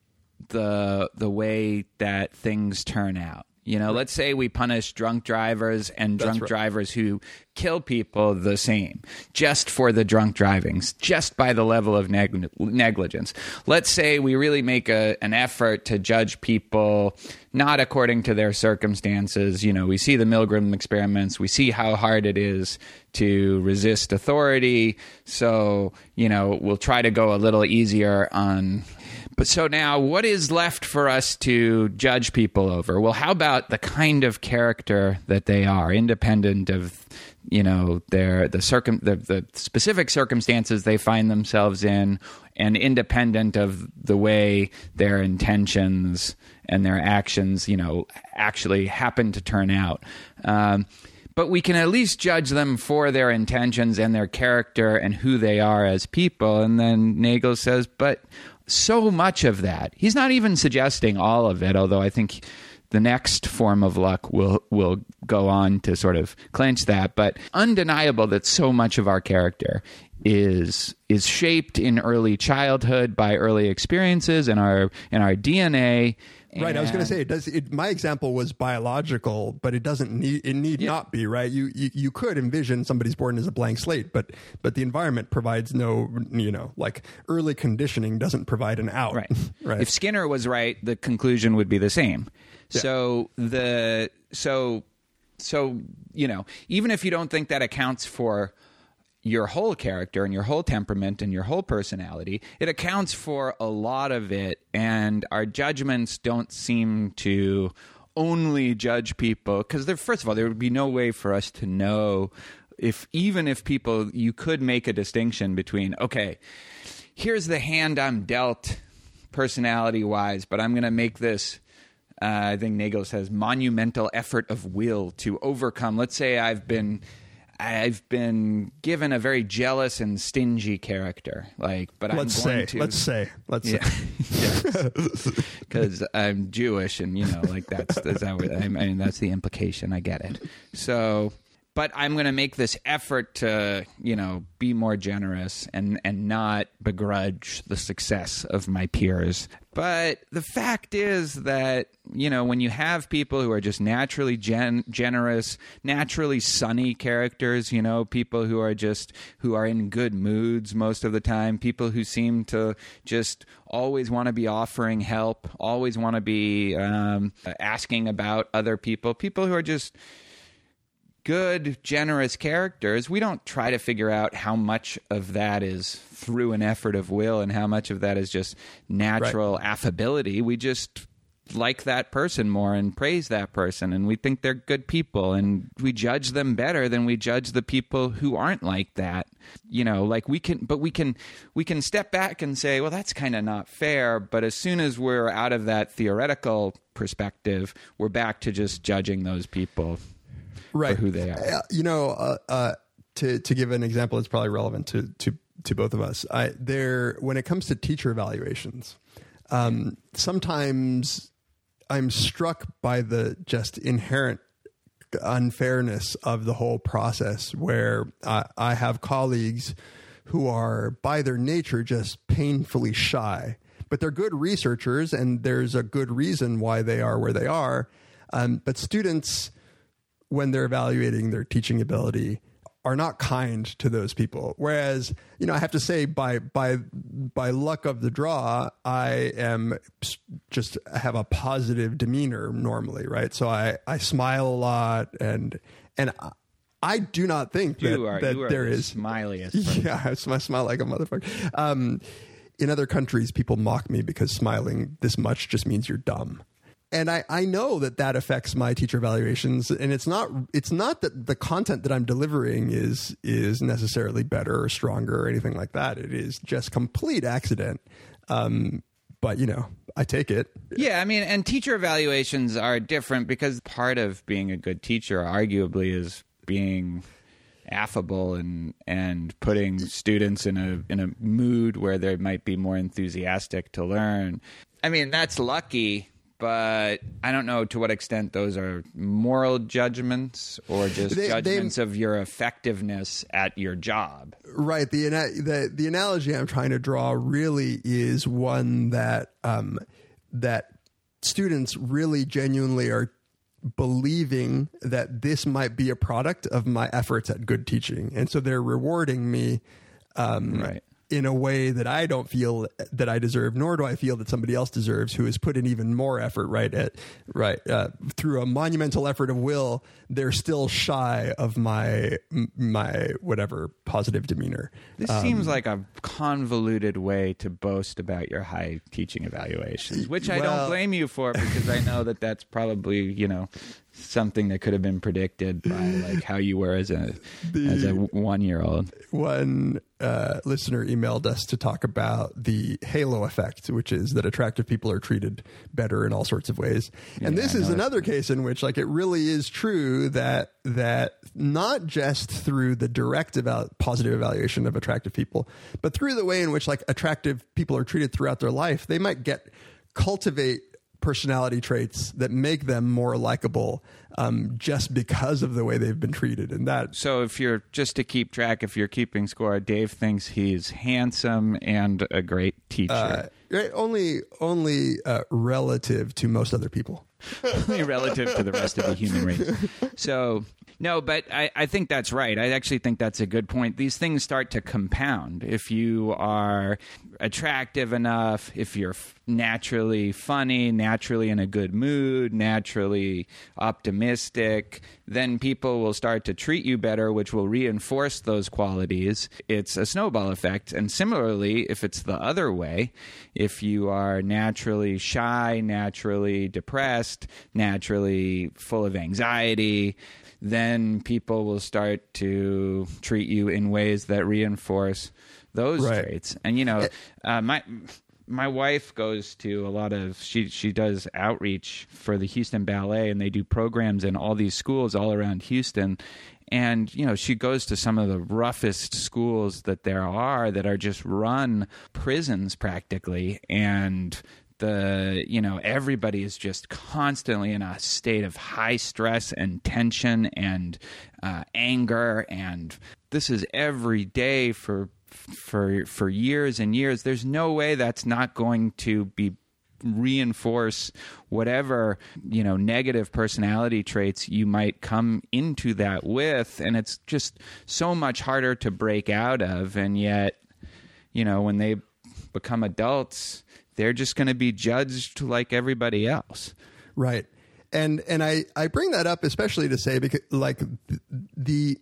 the the way that things turn out. You know, let's say we punish drunk drivers and drunk right. drivers who kill people the same, just for the drunk drivings, just by the level of neg- negligence. Let's say we really make a, an effort to judge people not according to their circumstances. You know, we see the Milgram experiments, we see how hard it is to resist authority. So, you know, we'll try to go a little easier on but so now, what is left for us to judge people over? Well, how about the kind of character that they are, independent of you know their the circum the, the specific circumstances they find themselves in, and independent of the way their intentions and their actions, you know, actually happen to turn out. Um, but we can at least judge them for their intentions and their character and who they are as people. And then Nagel says, but so much of that, he's not even suggesting all of it, although I think the next form of luck will will go on to sort of clench that. But undeniable that so much of our character is is shaped in early childhood by early experiences and our in our DNA. Right, I was going to say it does. It, my example was biological, but it doesn't need. It need not be right. You, you you could envision somebody's born as a blank slate, but but the environment provides no. You know, like early conditioning doesn't provide an out. Right. [LAUGHS] right. If Skinner was right, the conclusion would be the same. So the so so you know, even if you don't think that accounts for your whole character and your whole temperament and your whole personality, it accounts for a lot of it and our judgments don't seem to only judge people because first of all there would be no way for us to know if even if people you could make a distinction between okay here's the hand I'm dealt personality wise, but I'm going to make this. Uh, I think Nagel says monumental effort of will to overcome. Let's say I've been, I've been given a very jealous and stingy character, like, but let's I'm going say, to let's say, let's yeah, say. [LAUGHS] because I'm Jewish, and you know, like that's that's how I mean that's the implication. I get it. So, but I'm going to make this effort to you know be more generous and and not begrudge the success of my peers. But the fact is that you know when you have people who are just naturally gen- generous, naturally sunny characters, you know, people who are just who are in good moods most of the time, people who seem to just always want to be offering help, always want to be um, asking about other people, people who are just good, generous characters, we don't try to figure out how much of that is through an effort of will and how much of that is just natural affability. We just like that person more and praise that person and we think they're good people and we judge them better than we judge the people who aren't like that. You know like we can but we can we can step back and say well that's kind of not fair but as soon as we're out of that theoretical perspective we're back to just judging those people right. for who they are. Uh, you know, uh, uh, to to give an example, it's probably relevant to to to both of us. I, there, when it comes to teacher evaluations, um, sometimes I'm struck by the just inherent unfairness of the whole process, where I, I have colleagues who are by their nature just painfully shy, but they're good researchers, and there's a good reason why they are where they are. Um, but students when they're evaluating their teaching ability are not kind to those people whereas you know i have to say by by by luck of the draw i am just have a positive demeanor normally right so i i smile a lot and and I- I do not think that, are, that you are there the is smiliest. [LAUGHS] yeah, I I smile like a motherfucker. Um, in other countries, people mock me because smiling this much just means you're dumb. And I, I know that that affects my teacher evaluations, and it's not it's not that the content that I'm delivering is is necessarily better or stronger or anything like that. It is just complete accident. Um, but you know, I take it. Yeah, I mean, and teacher evaluations are different because part of being a good teacher, arguably, is being affable and and putting students in a in a mood where they might be more enthusiastic to learn. I mean, that's lucky, but I don't know to what extent those are moral judgments or just They- they- judgments of your effectiveness at your job. Right. The, the the analogy I'm trying to draw really is one that um, that students really genuinely are believing that this might be a product of my efforts at good teaching, and so they're rewarding me um, Right. In a way that I don't feel that I deserve, nor do I feel that somebody else deserves who has put in even more effort. Right. At right uh, through a monumental effort of will, they're still shy of my my whatever positive demeanor. This seems like a convoluted way to boast about your high teaching evaluations, which I Well- don't blame you for because I know that that's probably you know something that could have been predicted by like how you were as a [LAUGHS] as a one year old. one uh, listener emailed us to talk about the halo effect, which is that attractive people are treated better in all sorts of ways. And Yeah, this is another case in which, like, it really is true that that not just through the direct eval- positive evaluation of attractive people, but through the way in which like attractive people are treated throughout their life, they might get cultivate personality traits that make them more likable um, just because of the way they've been treated and that So if you're just to keep track, if you're keeping score, Dave thinks he's handsome and a great teacher. Uh, only only uh, relative to most other people. [LAUGHS] only relative to the rest of the human race. So, no, but I, I think that's right. I actually think that's a good point. These things start to compound. If you are attractive enough, if you're f- naturally funny, naturally in a good mood, naturally optimistic, then people will start to treat you better, which will reinforce those qualities. It's a snowball effect. And similarly, if it's the other way, if you are naturally shy, naturally depressed, naturally full of anxiety, then people will start to treat you in ways that reinforce those Right. traits. And you know, uh, my my wife goes to a lot of she she does outreach for the Houston Ballet and they do programs in all these schools all around Houston. And you know she goes to some of the roughest schools that there are that are just run prisons practically. And the you know everybody is just constantly in a state of high stress and tension and uh, anger. And this is every day for for for years and years there's no way that's not going to be reinforce whatever you know negative personality traits you might come into that with. And it's just so much harder to break out of. And yet you know when they become adults they're just going to be judged like everybody else. Right. And and I I bring that up especially to say because like th- the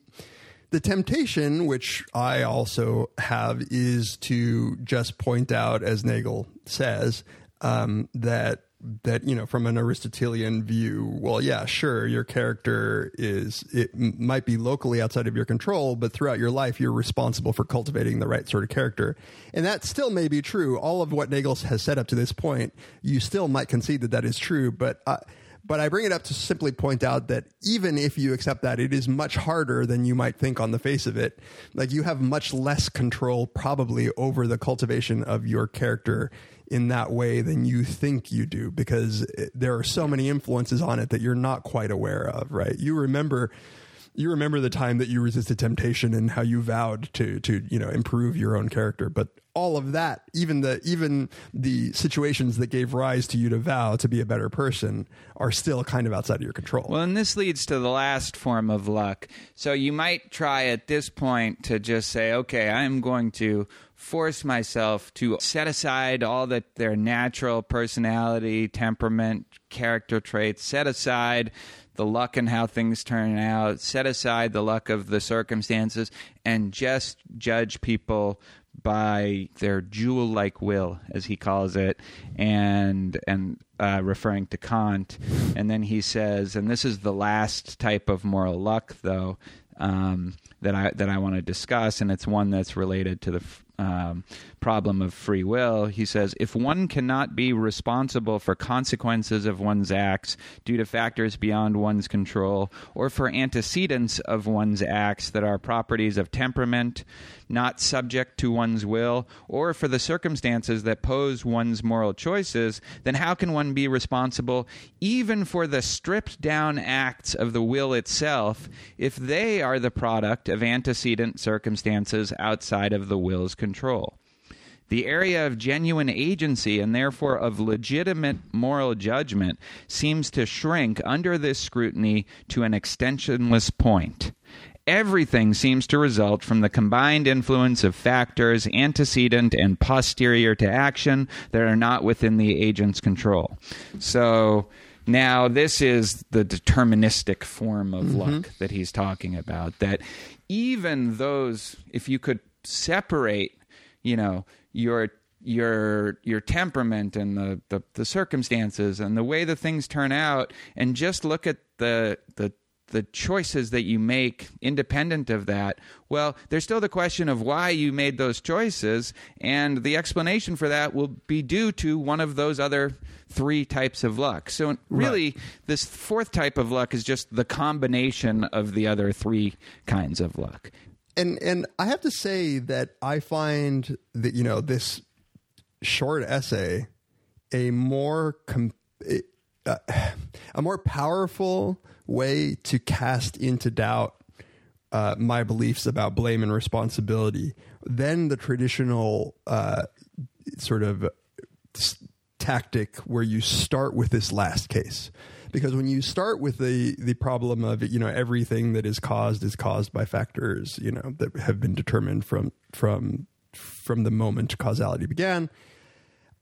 the temptation which I also have is to just point out as Nagel says um, that that you know from an aristotelian view well yeah sure your character is it might be locally outside of your control but throughout your life you're responsible for cultivating the right sort of character. And that still may be true. All of what nagel has said up to this point you still might concede that that is true but uh, but I bring it up to simply point out that even if you accept that, it is much harder than you might think on the face of it. Like you have much less control probably over the cultivation of your character in that way than you think you do because there are so many influences on it that you're not quite aware of, right? You remember you remember the time that you resisted temptation and how you vowed to to you know improve your own character but all of that even the even the situations that gave rise to you to vow to be a better person are still kind of outside of your control Well, and this leads to the last form of luck. So you might try at this point to just say, okay, I'm going to force myself to set aside all that their natural personality, temperament, character traits, set aside the luck and how things turn out, set aside the luck of the circumstances, and just judge people by their jewel like will, as he calls it, and and uh, referring to Kant. And then he says, and this is the last type of moral luck, though, um, that I that I want to discuss, and it's one that's related to the um, problem of free will. He says, if one cannot be responsible for consequences of one's acts due to factors beyond one's control, or for antecedents of one's acts that are properties of temperament, not subject to one's will, or for the circumstances that pose one's moral choices, then how can one be responsible even for the stripped down acts of the will itself if they are the product of antecedent circumstances outside of the will's control? The area of genuine agency and therefore of legitimate moral judgment seems to shrink under this scrutiny to an extensionless point. Everything seems to result from the combined influence of factors antecedent and posterior to action that are not within the agent's control. So now this is the deterministic form of mm-hmm. luck that he's talking about. That even those, if you could separate, you know, your your your temperament and the, the the circumstances and the way the things turn out and just look at the the the choices that you make independent of that well there's still the question of why you made those choices and the explanation for that will be due to one of those other three types of luck. So really this fourth type of luck is just the combination of the other three kinds of luck. And and I have to say that I find that you know this short essay a more com- a more powerful way to cast into doubt uh, my beliefs about blame and responsibility than the traditional uh, sort of tactic where you start with this last case. Because when you start with the the problem of you know everything that is caused is caused by factors you know that have been determined from from from the moment causality began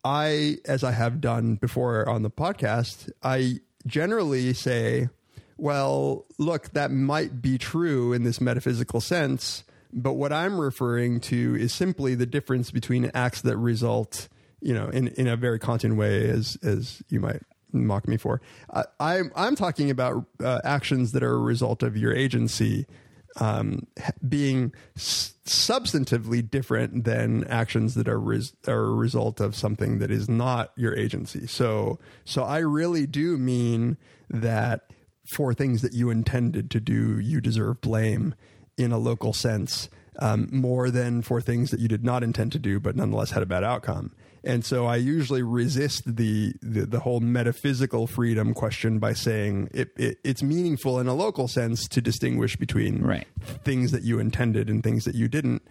i as i have done before on the podcast i generally say well look that might be true in this metaphysical sense but what i'm referring to is simply the difference between acts that result you know in in a very kantian way as as you might mock me for. I, I'm I'm talking about uh, actions that are a result of your agency um, being substantively different than actions that are res- are a result of something that is not your agency. So so I really do mean that for things that you intended to do, you deserve blame in a local sense. Um, more than for things that you did not intend to do, but nonetheless had a bad outcome. And so I usually resist the, the, the whole metaphysical freedom question by saying it, it, it's meaningful in a local sense to distinguish between Right. things that you intended and things that you didn't.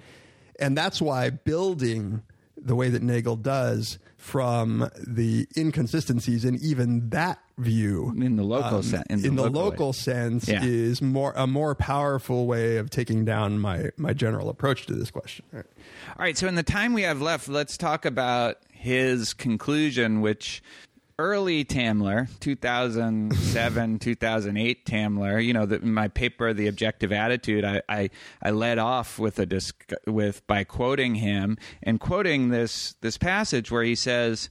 And that's why building the way that Nagel does from the inconsistencies in even that view in the local um, sense in, the local, way. sense Yeah. is more a more powerful way of taking down my my general approach to this question. All right, so in the time we have left, let's talk about his conclusion, which early Tamler, 2007, [LAUGHS] 2008 Tamler, you know, the, my paper, The Objective Attitude, I, I, I led off with a disc, with by quoting him and quoting this this passage where he says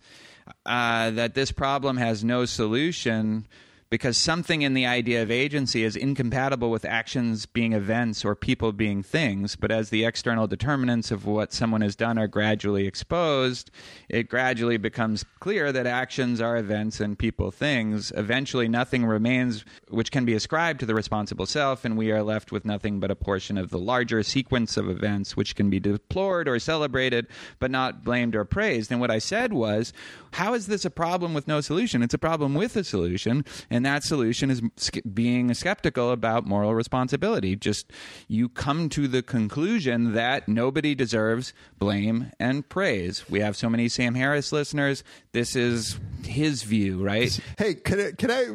uh, that this problem has no solution because something in the idea of agency is incompatible with actions being events or people being things. But as the external determinants of what someone has done are gradually exposed, it gradually becomes clear that actions are events and people things. Eventually, nothing remains which can be ascribed to the responsible self, and we are left with nothing but a portion of the larger sequence of events which can be deplored or celebrated, but not blamed or praised. And what I said was, how is this a problem with no solution? It's a problem with a solution, and that solution is being skeptical about moral responsibility. Just you come to the conclusion that nobody deserves blame and praise. We have so many Sam Harris listeners. This is his view, right? Hey, can I, can I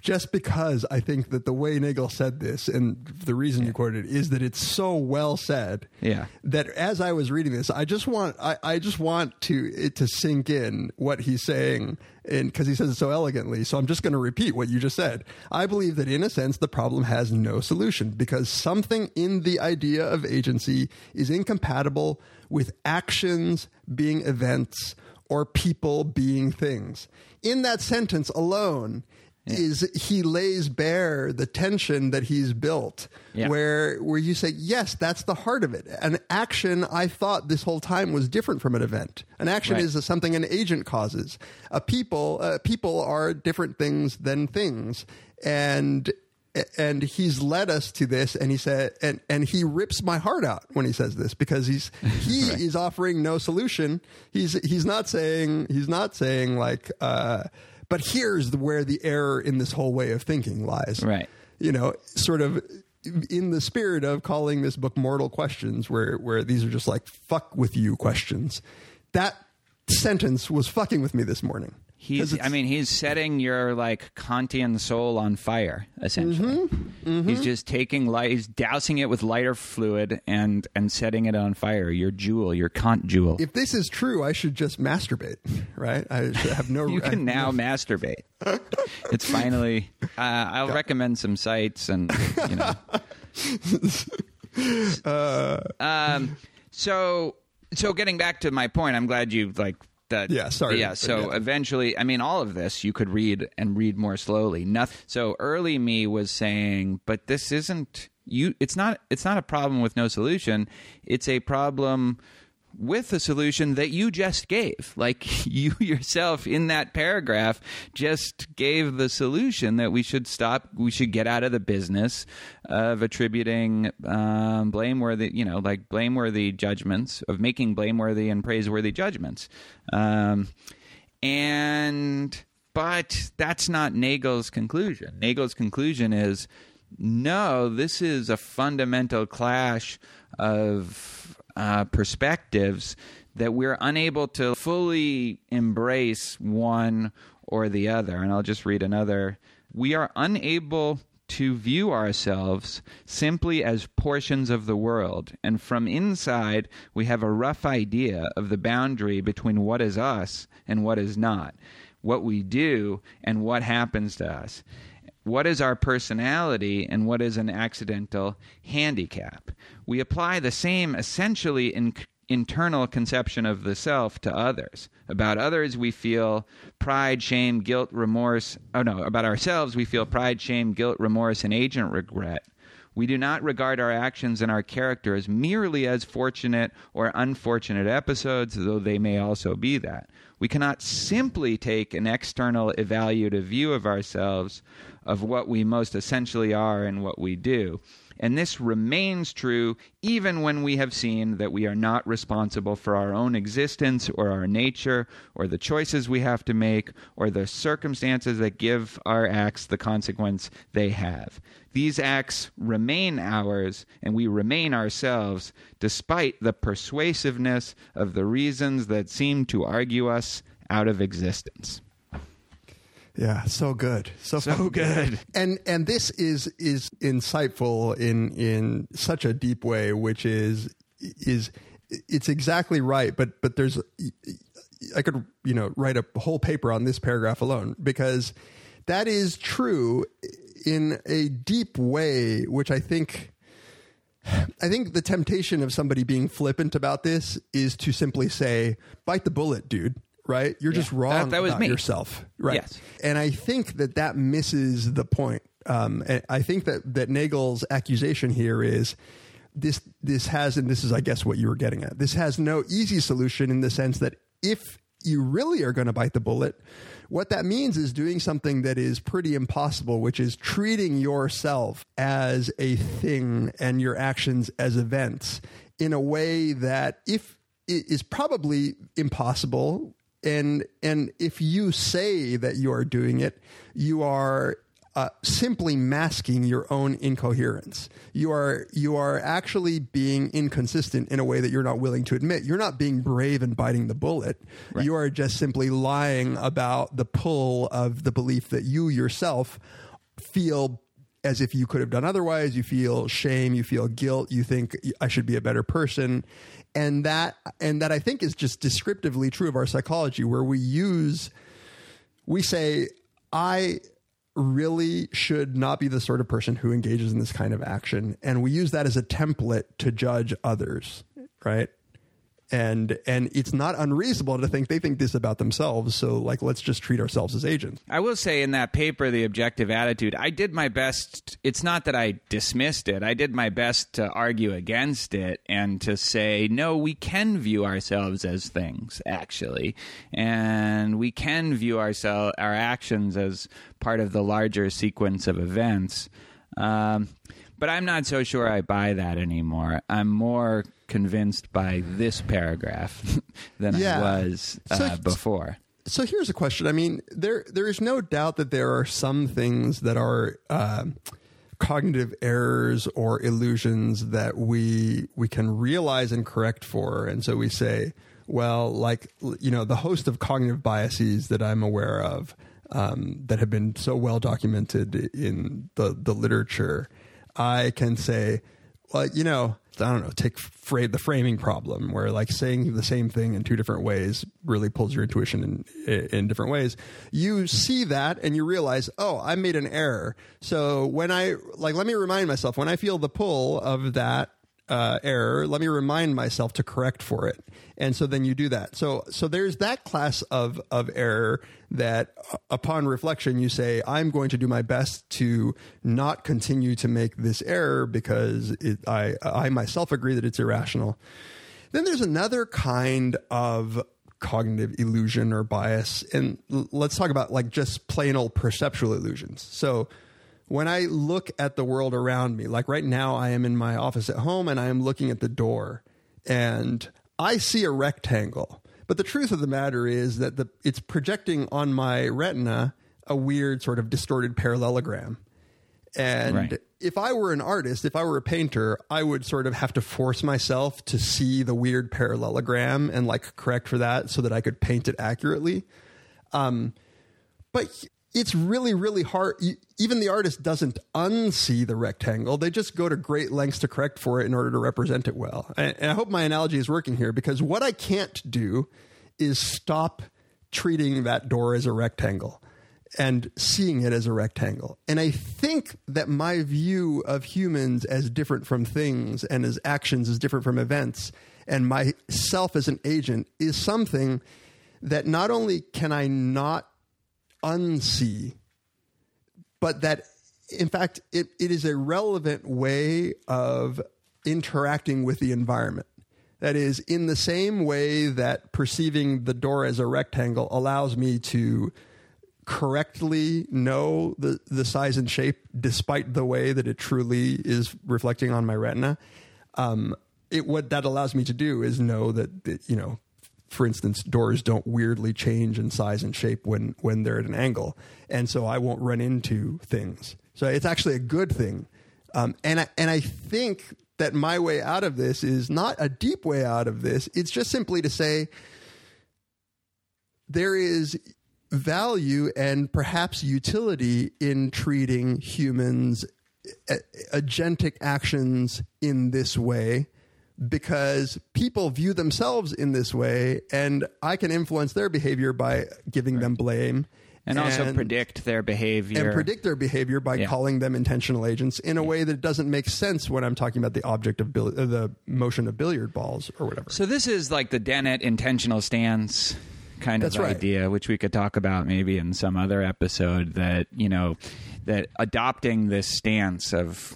just because I think that the way Nagel said this and the reason you quoted it is that it's so well said. Yeah. That as I was reading this, I just want I, I just want to it to sink in what he's saying and because he says it so elegantly. So I'm just going to repeat what you just said. I believe that in a sense the problem has no solution because something in the idea of agency is incompatible with actions being events or people being things. In that sentence alone, is he lays bare the tension that he's built Yeah. where where you say yes that's the heart of it. An action i thought this whole time was different from an event. An action Right. is something an agent causes. A people uh, people are different things than things. And and he's led us to this and he said and and he rips my heart out when he says this because he's [LAUGHS] he is offering no solution. He's he's not saying he's not saying like uh but here's the, where the error in this whole way of thinking lies. Right. you know sort of in the spirit of calling this book mortal questions where where these are just like fuck with you questions. That sentence was fucking with me this morning He's, I mean, he's setting your like Kantian soul on fire. Essentially, Mm-hmm. he's just taking light, he's dousing it with lighter fluid and and setting it on fire. Your jewel, your Kant jewel. if this is true, I should just masturbate, right? I should have no. [LAUGHS] you I- can [LAUGHS] now masturbate. It's finally. Uh, I'll recommend some sites and you know. [LAUGHS] Uh, um. So so getting back to my point, I'm glad you like that. Yeah, sorry. Yeah. So Yeah. eventually, I mean, all of this you could read and read more slowly. Nothing. So early me was saying, but this isn't you. It's not. It's not a problem with no solution. It's a problem with the solution that you just gave. Like [LAUGHS] you yourself in that paragraph just gave the solution that we should stop, we should get out of the business of attributing um, blameworthy, you know, like blameworthy judgments, of making blameworthy and praiseworthy judgments. Um, and, but that's not Nagel's conclusion. Nagel's conclusion is no, this is a fundamental clash of uh, perspectives that we're unable to fully embrace one or the other. And I'll just read another. We are unable to view ourselves simply as portions of the world, and from inside we have a rough idea of the boundary between what is us and what is not, what we do and what happens to us what is our personality and what is an accidental handicap. We apply the same essentially in, internal conception of the self to others. About others, we feel pride, shame, guilt, remorse. Oh, no, about ourselves, we feel pride, shame, guilt, remorse, and agent regret. We do not regard our actions and our character as merely as fortunate or unfortunate episodes, though they may also be that. We cannot simply take an external evaluative view of ourselves, of what we most essentially are and what we do. And this remains true even when we have seen that we are not responsible for our own existence or our nature or the choices we have to make or the circumstances that give our acts the consequence they have. These acts remain ours and we remain ourselves despite the persuasiveness of the reasons that seem to argue us out of existence. Yeah, so good, so, So [LAUGHS] good. and and this is is insightful in in such a deep way, which is is it's exactly right. But but there's I could you know write a whole paper on this paragraph alone because that is true in a deep way, which I think. I think the temptation of somebody being flippant about this is to simply say, "Bite the bullet, dude." Right? You're just wrong That- that was about me. yourself. Right? Yes. And I think that that misses the point. Um, and I think that that Nagel's accusation here is this. This has, and this is, I guess, what you were getting at. This has no easy solution in the sense that if you really are going to bite the bullet, what that means is doing something that is pretty impossible, which is treating yourself as a thing and your actions as events in a way that if it is probably impossible and and if you say that you are doing it, you are uh, simply masking your own incoherence. You are you are actually being inconsistent in a way that you're not willing to admit. You're not being brave and biting the bullet. You are just simply lying about the pull of the belief that you yourself feel as if you could have done otherwise. You feel shame. You feel guilt. You think I should be a better person, and that and that I think is just descriptively true of our psychology, where we use we say I really should not be the sort of person who engages in this kind of action, and we use that as a template to judge others, right? And and it's not unreasonable to think they think this about themselves. So like, let's just treat ourselves as agents. I will say in that paper, The Objective Attitude, I did my best. It's not that I dismissed it, I did my best to argue against it and to say, no, we can view ourselves as things, actually. And we can view ourselves, our actions as part of the larger sequence of events. Um, but I'm not so sure I buy that anymore. I'm more convinced by this paragraph [LAUGHS] than Yeah. I was uh, So- before. So here's a question. I mean, there there is no doubt that there are some things that are um cognitive errors or illusions that we we can realize and correct for, and so we say, well, like you know, the host of cognitive biases that I'm aware of um, that have been so well documented in the the literature, I can say, well, you know, I don't know, take fra- the framing problem where like saying the same thing in two different ways really pulls your intuition in, in different ways. You see that and you realize, oh, I made an error. So when I, like, let me remind myself, when I feel the pull of that uh, error, let me remind myself to correct for it. And so then you do that. So so there's that class of of error that uh, upon reflection you say I'm going to do my best to not continue to make this error because it, I I myself agree that it's irrational. Then there's another kind of cognitive illusion or bias and let's talk about like just plain old perceptual illusions. So when I look at the world around me, like right now, I am in my office at home and I am looking at the door and I see a rectangle. But the truth of the matter is that the, it's projecting on my retina a weird sort of distorted parallelogram. And Right. if I were an artist, if I were a painter, I would sort of have to force myself to see the weird parallelogram and like correct for that so that I could paint it accurately um, but it's really really hard. Even the artist doesn't unsee the rectangle. They just go to great lengths to correct for it in order to represent it well. And, i hope my analogy is working here because what i can't do is stop treating that door as a rectangle and seeing it as a rectangle. And i think that my view of humans as different from things and as actions as different from events and myself as an agent is something that not only can i not unsee, but that in fact it, it is a relevant way of interacting with the environment. That is, in the same way that perceiving the door as a rectangle allows me to correctly know the, the size and shape despite the way that it truly is reflecting on my retina. Um, it what that allows me to do is know that, that you know for instance, doors don't weirdly change in size and shape when when they're at an angle, and so I won't run into things. So it's actually a good thing, um, and I, and I think that my way out of this is not a deep way out of this. It's just simply to say there is value and perhaps utility in treating humans agentic actions in this way because people view themselves in this way and I can influence their behavior by giving them blame And, also predict their behavior. and predict their behavior by Yeah. calling them intentional agents in a way that doesn't make sense when I'm talking about the object of bill- the motion of billiard balls or whatever. So this is like the Dennett intentional stance kind That's of right. idea, which we could talk about maybe in some other episode. That you know, that adopting this stance of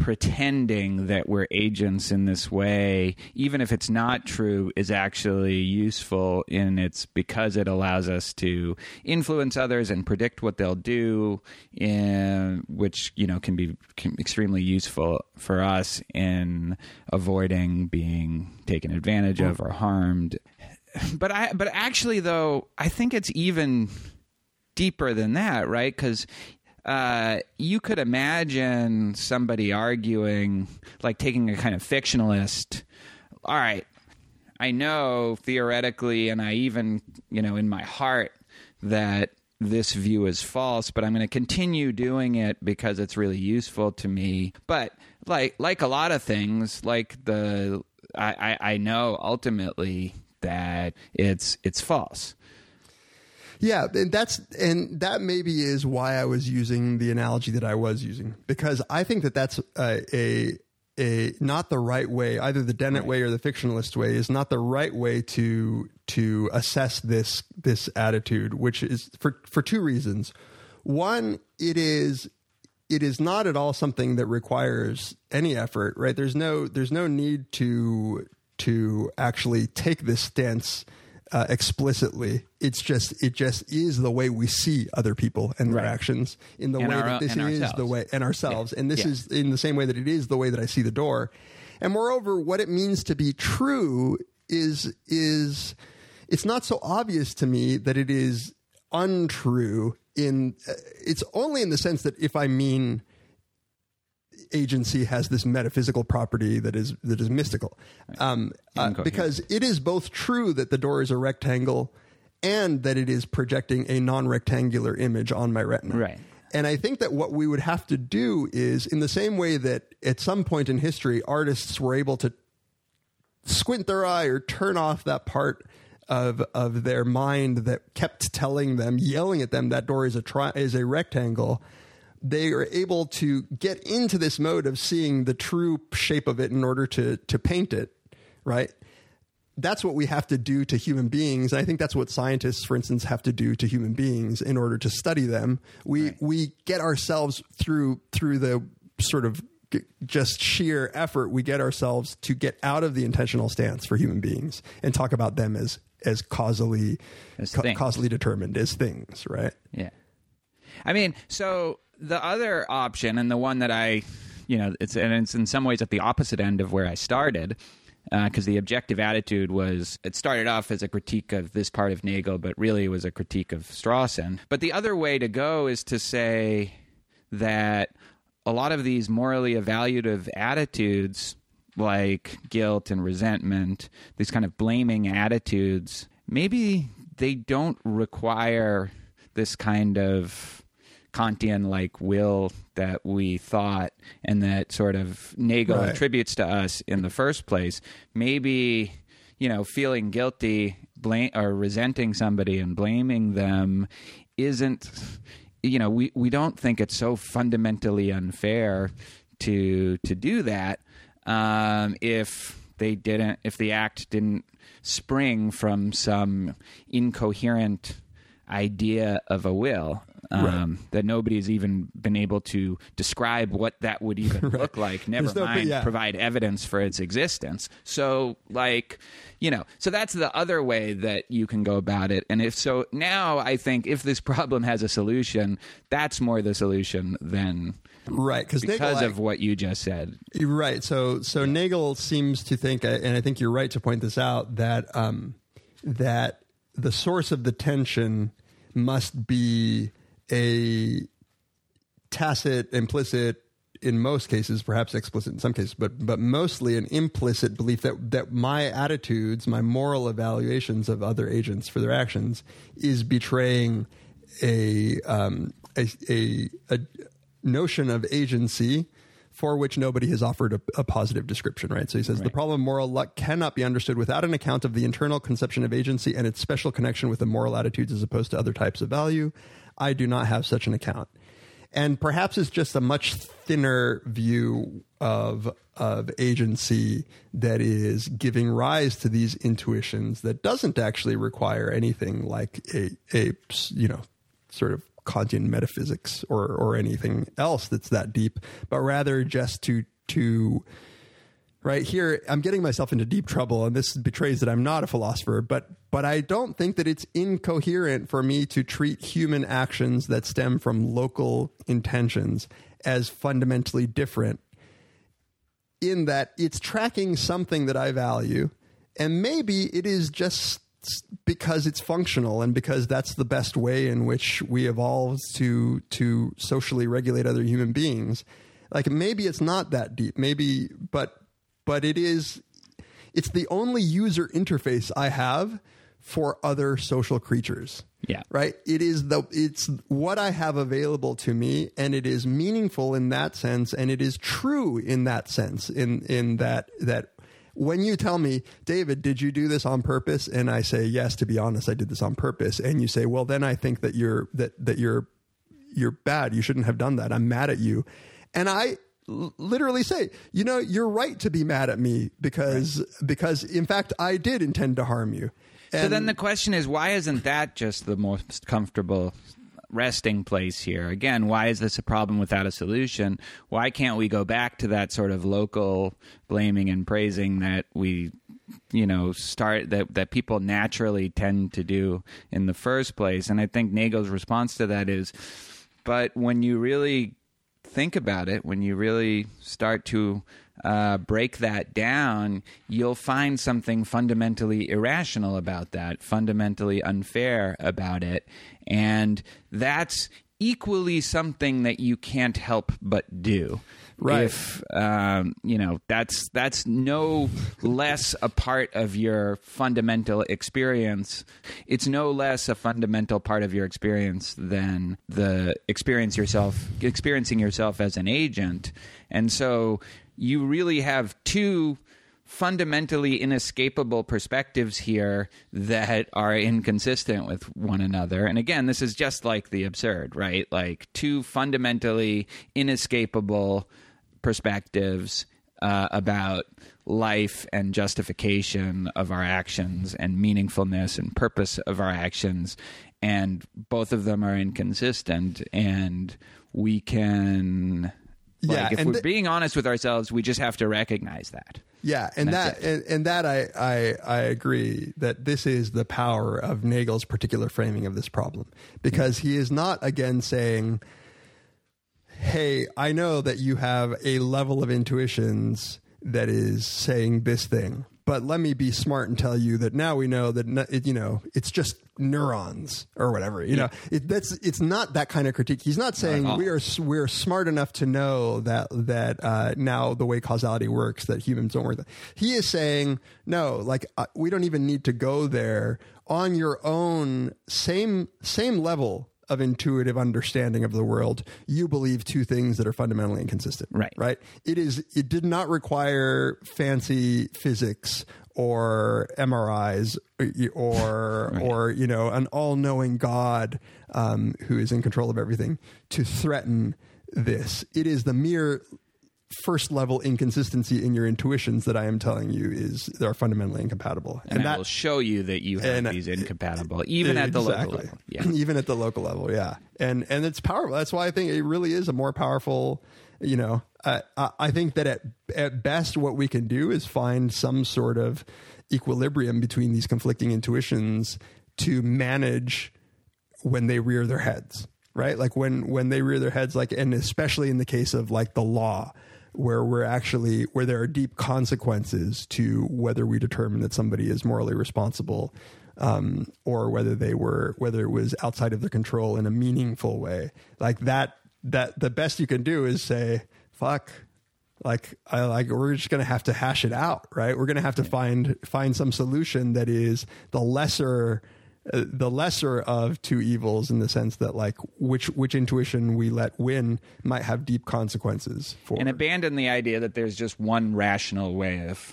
pretending that we're agents in this way, even if it's not true, is actually useful in its because it allows us to influence others and predict what they'll do, in, which you know can be can, extremely useful for us in avoiding being taken advantage of or harmed. But I, but actually, though, I think it's even deeper than that, right? Because uh, you could imagine somebody arguing, like taking a kind of fictionalist. All right, I know theoretically, and I even, you know, in my heart that this view is false, but I'm going to continue doing it because it's really useful to me. But like, like a lot of things, like the, I, I, I know ultimately that it's it's false. Yeah, and that's and that maybe is why I was using the analogy that I was using because I think that that's a a, a not the right way either the dennett way or the fictionalist way is not the right way to to assess this this attitude which is for for two reasons. One it is it is not at all something that requires any effort right? There's no there's no need to to actually take this stance uh, explicitly it's just it just is the way we see other people and their Right. actions in the And way our- that this is the way and ourselves and this Yeah. is in the same way that it is the way that I see the door. And moreover, what it means to be true is is it's not so obvious to me that it is untrue in uh, it's only in the sense that if I mean agency has this metaphysical property that is that is mystical um, uh, because it is both true that the door is a rectangle and that it is projecting a non-rectangular image on my retina Right. and I think that what we would have to do is, in the same way that at some point in history, artists were able to squint their eye or turn off that part of of their mind that kept telling them, yelling at them, that door is a tri- is a rectangle. They are able to get into this mode of seeing the true shape of it in order to to paint it, right? that's what we have to do to human beings. And I think that's what scientists, for instance, have to do to human beings in order to study them. We we get ourselves through through the sort of just sheer effort. We get ourselves to get out of the intentional stance for human beings and talk about them as as causally As ca- causally determined as things, right? Yeah. I mean, so the other option and the one that I, you know, it's and it's in some ways at the opposite end of where I started. Uh, because the objective attitude was, it started off as a critique of this part of Nagel, but really was a critique of Strawson. But the other way to go is to say that a lot of these morally evaluative attitudes, like guilt and resentment, these kind of blaming attitudes, maybe they don't require this kind of Kantian like will that we thought and that sort of Nagel Right. attributes to us in the first place. Maybe, you know, feeling guilty, blame or resenting somebody and blaming them isn't you know, we, we don't think it's so fundamentally unfair to to do that um, if they didn't if the act didn't spring from some incoherent idea of a will um, that nobody's even been able to describe what that would even [LAUGHS] look like. Never There's no- mind yeah. provide evidence for its existence. So, like, you know, so that's the other way that you can go about it. And if so, now I think if this problem has a solution, that's more the solution than Right, because because of what you just said. Right. So so Nagel seems to think, and I think you're right to point this out that um, that the source of the tension must be a tacit, implicit, in most cases, perhaps explicit in some cases, but but mostly an implicit belief that that my attitudes, my moral evaluations of other agents for their actions, is betraying a um, a, a, a notion of agency for which nobody has offered a, a positive description, right? So he says the problem of moral luck cannot be understood without an account of the internal conception of agency and its special connection with the moral attitudes as opposed to other types of value. I do not have such an account. And perhaps it's just a much thinner view of of agency that is giving rise to these intuitions that doesn't actually require anything like a a you know sort of Kantian metaphysics or or anything else that's that deep, but rather just to to right here I'm getting myself into deep trouble and this betrays that I'm not a philosopher, but but I don't think that it's incoherent for me to treat human actions that stem from local intentions as fundamentally different in that it's tracking something that I value and maybe it is just because it's functional and because that's the best way in which we evolved to to socially regulate other human beings. Like maybe it's not that deep maybe but but it is it's the only user interface i have for other social creatures. Yeah. right? It is the it's what i have available to me and it is meaningful in that sense and it is true in that sense in in that that when you tell me david did you do this on purpose? and i say yes to be honest i did this on purpose. And you say well then i think that you're that that you're you're bad. You shouldn't have done that. I'm mad at you. And i literally say, you know, you're right to be mad at me because because in fact I did intend to harm you. So then the question is, why isn't that just the most comfortable resting place here? Again, why is this a problem without a solution? Why can't we go back to that sort of local blaming and praising that we, you know, start that that people naturally tend to do in the first place? And I think Nagel's response to that is, but when you really think about it, when you really start to uh, break that down, you'll find something fundamentally irrational about that, fundamentally unfair about it. And that's equally something that you can't help but do. Right. If um, you know that's that's no less a part of your fundamental experience. It's no less a fundamental part of your experience than the experience yourself experiencing yourself as an agent. And so you really have two fundamentally inescapable perspectives here that are inconsistent with one another. And again, this is just like the absurd, right? Like two fundamentally inescapable perspectives uh, about life and justification of our actions and meaningfulness and purpose of our actions. And both of them are inconsistent. And we can. Like, Yeah, if we're th- being honest with ourselves, we just have to recognize that. Yeah, and That's that and, and that I, I I agree that this is the power of Nagel's particular framing of this problem because he is not again saying, "Hey, I know that you have a level of intuitions that is saying this thing, but let me be smart and tell you that now we know that it, you know it's just neurons or whatever. You know, it, that's it's not that kind of critique. He's not saying all. we are we're smart enough to know that that uh, now the way causality works that humans don't work. That. He is saying no, like uh, we don't even need to go there on your own same same level of intuitive understanding of the world. You believe two things that are fundamentally inconsistent. Right. Right. It is. It did not require fancy physics or MRIs or [LAUGHS] or you know an all-knowing God um, who is in control of everything to threaten this. It is the mere first level inconsistency in your intuitions that I am telling you is they are fundamentally incompatible, And, that will show you that you have and- uh, these incompatible, even at the local level. [LAUGHS] Yeah. even at the local level, yeah, and and it's powerful. That's why I think it really is a more powerful. You know, I I I think that at at best, what we can do is find some sort of equilibrium between these conflicting intuitions to manage when they rear their heads right like when when they rear their heads like and especially in the case of like the law where we're actually where there are deep consequences to whether we determine that somebody is morally responsible um, or whether they were whether it was outside of their control in a meaningful way. Like that that the best you can do is say fuck. Like I like we're just gonna have to hash it out, right? We're gonna have to find find some solution that is the lesser uh, the lesser of two evils in the sense that like which which intuition we let win might have deep consequences for and abandon the idea that there's just one rational way of,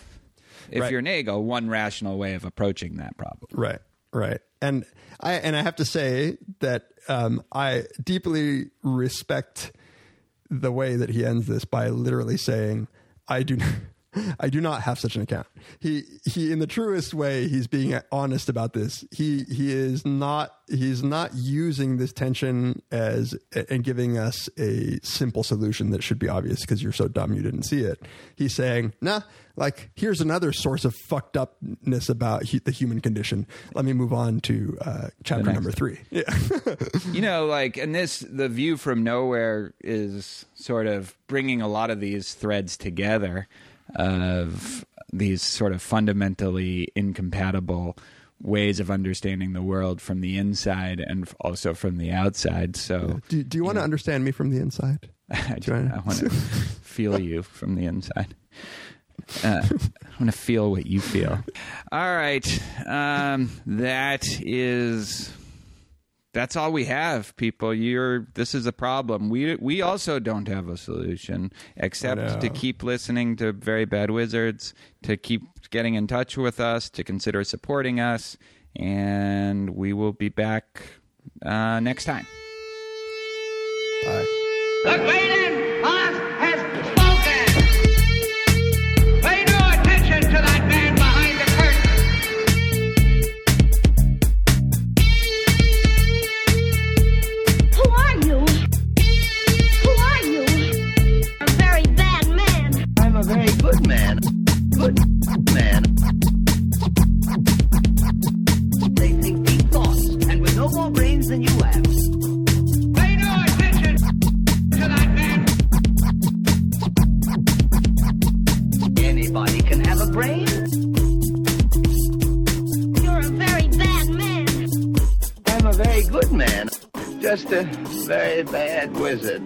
if Right. you're Nagel, one rational way of approaching that problem. Right, right. And I and I have to say that um, I deeply respect the way that he ends this by literally saying, "I do." Not, [LAUGHS] I do not have such an account. He he in the truest way he's being honest about this. He he is not he's not using this tension as and giving us a simple solution that should be obvious because you're so dumb you didn't see it. He's saying, "Nah, like here's another source of fucked upness about hu- the human condition. Let me move on to uh, chapter number 3." [LAUGHS] Yeah. [LAUGHS] you know, like, and this, the view from nowhere is sort of bringing a lot of these threads together of these sort of fundamentally incompatible ways of understanding the world from the inside and also from the outside. So do, do you want to understand me from the inside? [LAUGHS] I, Do I- I want to feel you from the inside. Uh, I want to feel what you feel. All right, um, that is that's all we have, people. You're this is a problem. We we also don't have a solution except know. to keep listening to Very Bad Wizards, to keep getting in touch with us, to consider supporting us, and we will be back uh, next time. Bye. Good man. Just a very bad wizard.